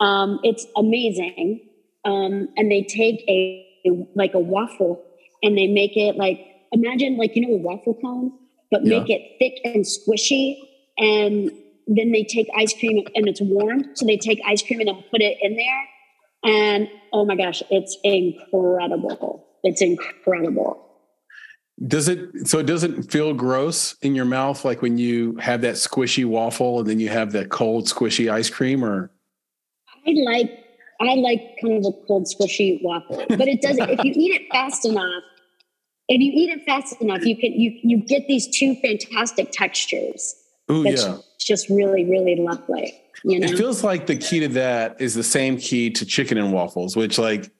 Um, it's amazing. Um, and they take a, like a waffle and they make it like imagine like you know a waffle cone, but yeah. make it thick and squishy. And then they take ice cream and it's warm, so they take ice cream and then put it in there. And oh my gosh, it's incredible! It's incredible. Does it so it doesn't feel gross in your mouth like when you have that squishy waffle and then you have that cold squishy ice cream or I like I like kind of a cold squishy waffle. But it doesn't if you eat it fast enough, if you eat it fast enough, you can you you get these two fantastic textures. Oh yeah. just really, really lovely. You know? It feels like the key to that is the same key to chicken and waffles, which like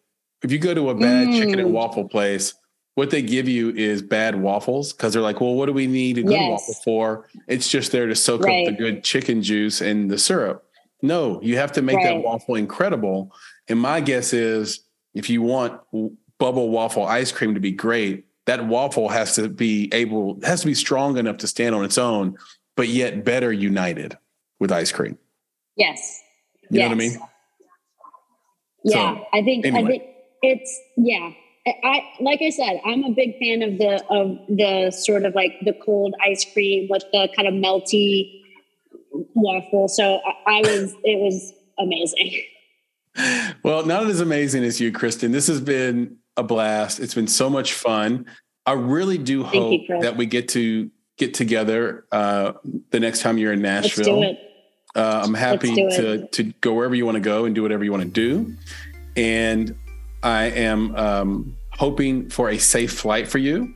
if you go to a bad mm. chicken and mm. waffle place, what they give you is bad waffles because they're like, well, what do we need a good yes. waffle for? It's just there to soak right. up the good chicken juice and the syrup. No, you have to make right. that waffle incredible. And my guess is if you want bubble waffle ice cream to be great, that waffle has to be able, has to be strong enough to stand on its own, but yet better united with ice cream. Yes. You yes. know what I mean? Yeah. So, I think, anyway. I think it's, yeah I like I said, I'm a big fan of the of the sort of like the cold ice cream with the kind of melty waffle. So I, I was it was amazing. <laughs> Well, not as amazing as you, Christin. This has been a blast. It's been so much fun. I really do hope you, that we get to get together uh, the next time you're in Nashville. Uh, I'm happy to to go wherever you want to go and do whatever you want to do. And I am um, hoping for a safe flight for you.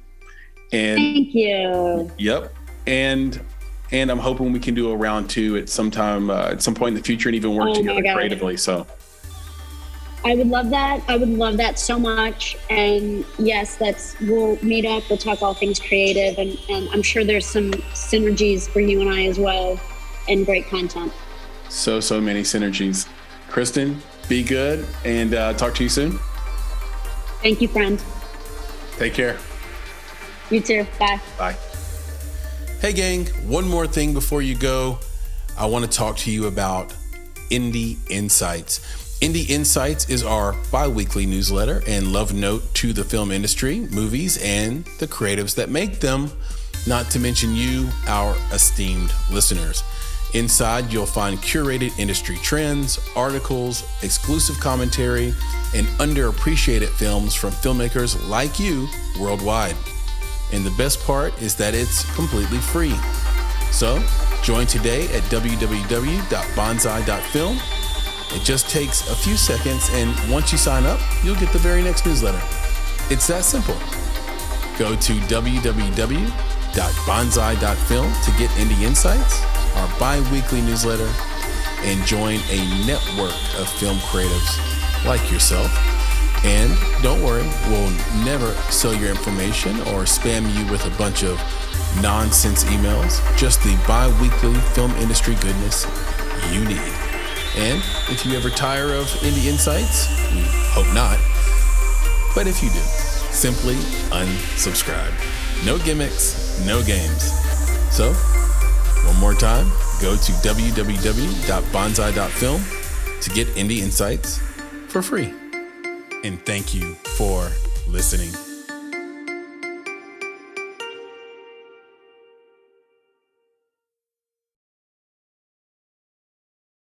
And thank you. Yep. And and I'm hoping we can do a round two at some time uh, at some point in the future and even work oh together creatively. So I would love that. I would love that so much. And yes, that's we'll meet up, we'll talk all things creative and, and I'm sure there's some synergies for you and I as well and great content. So so many synergies. Christin, be good and uh, talk to you soon. Thank you, friend. Take care. You too. Bye. Bye. Hey, gang, one more thing before you go. I want to talk to you about Indie Insights. Indie Insights is our bi weekly newsletter and love note to the film industry, movies, and the creatives that make them, not to mention you, our esteemed listeners. Inside, you'll find curated industry trends, articles, exclusive commentary, and underappreciated films from filmmakers like you worldwide. And the best part is that it's completely free. So, join today at www.bonsai.film. It just takes a few seconds, and once you sign up, you'll get the very next newsletter. It's that simple. Go to www.bonsai.film to get indie insights our bi weekly newsletter, and join a network of film creatives like yourself. And don't worry, we'll never sell your information or spam you with a bunch of nonsense emails, just the bi weekly film industry goodness you need. And if you ever tire of Indie Insights, we hope not. But if you do, simply unsubscribe. No gimmicks, no games. So one more time, go to www.bonsai.film to get indie insights for free. And thank you for listening.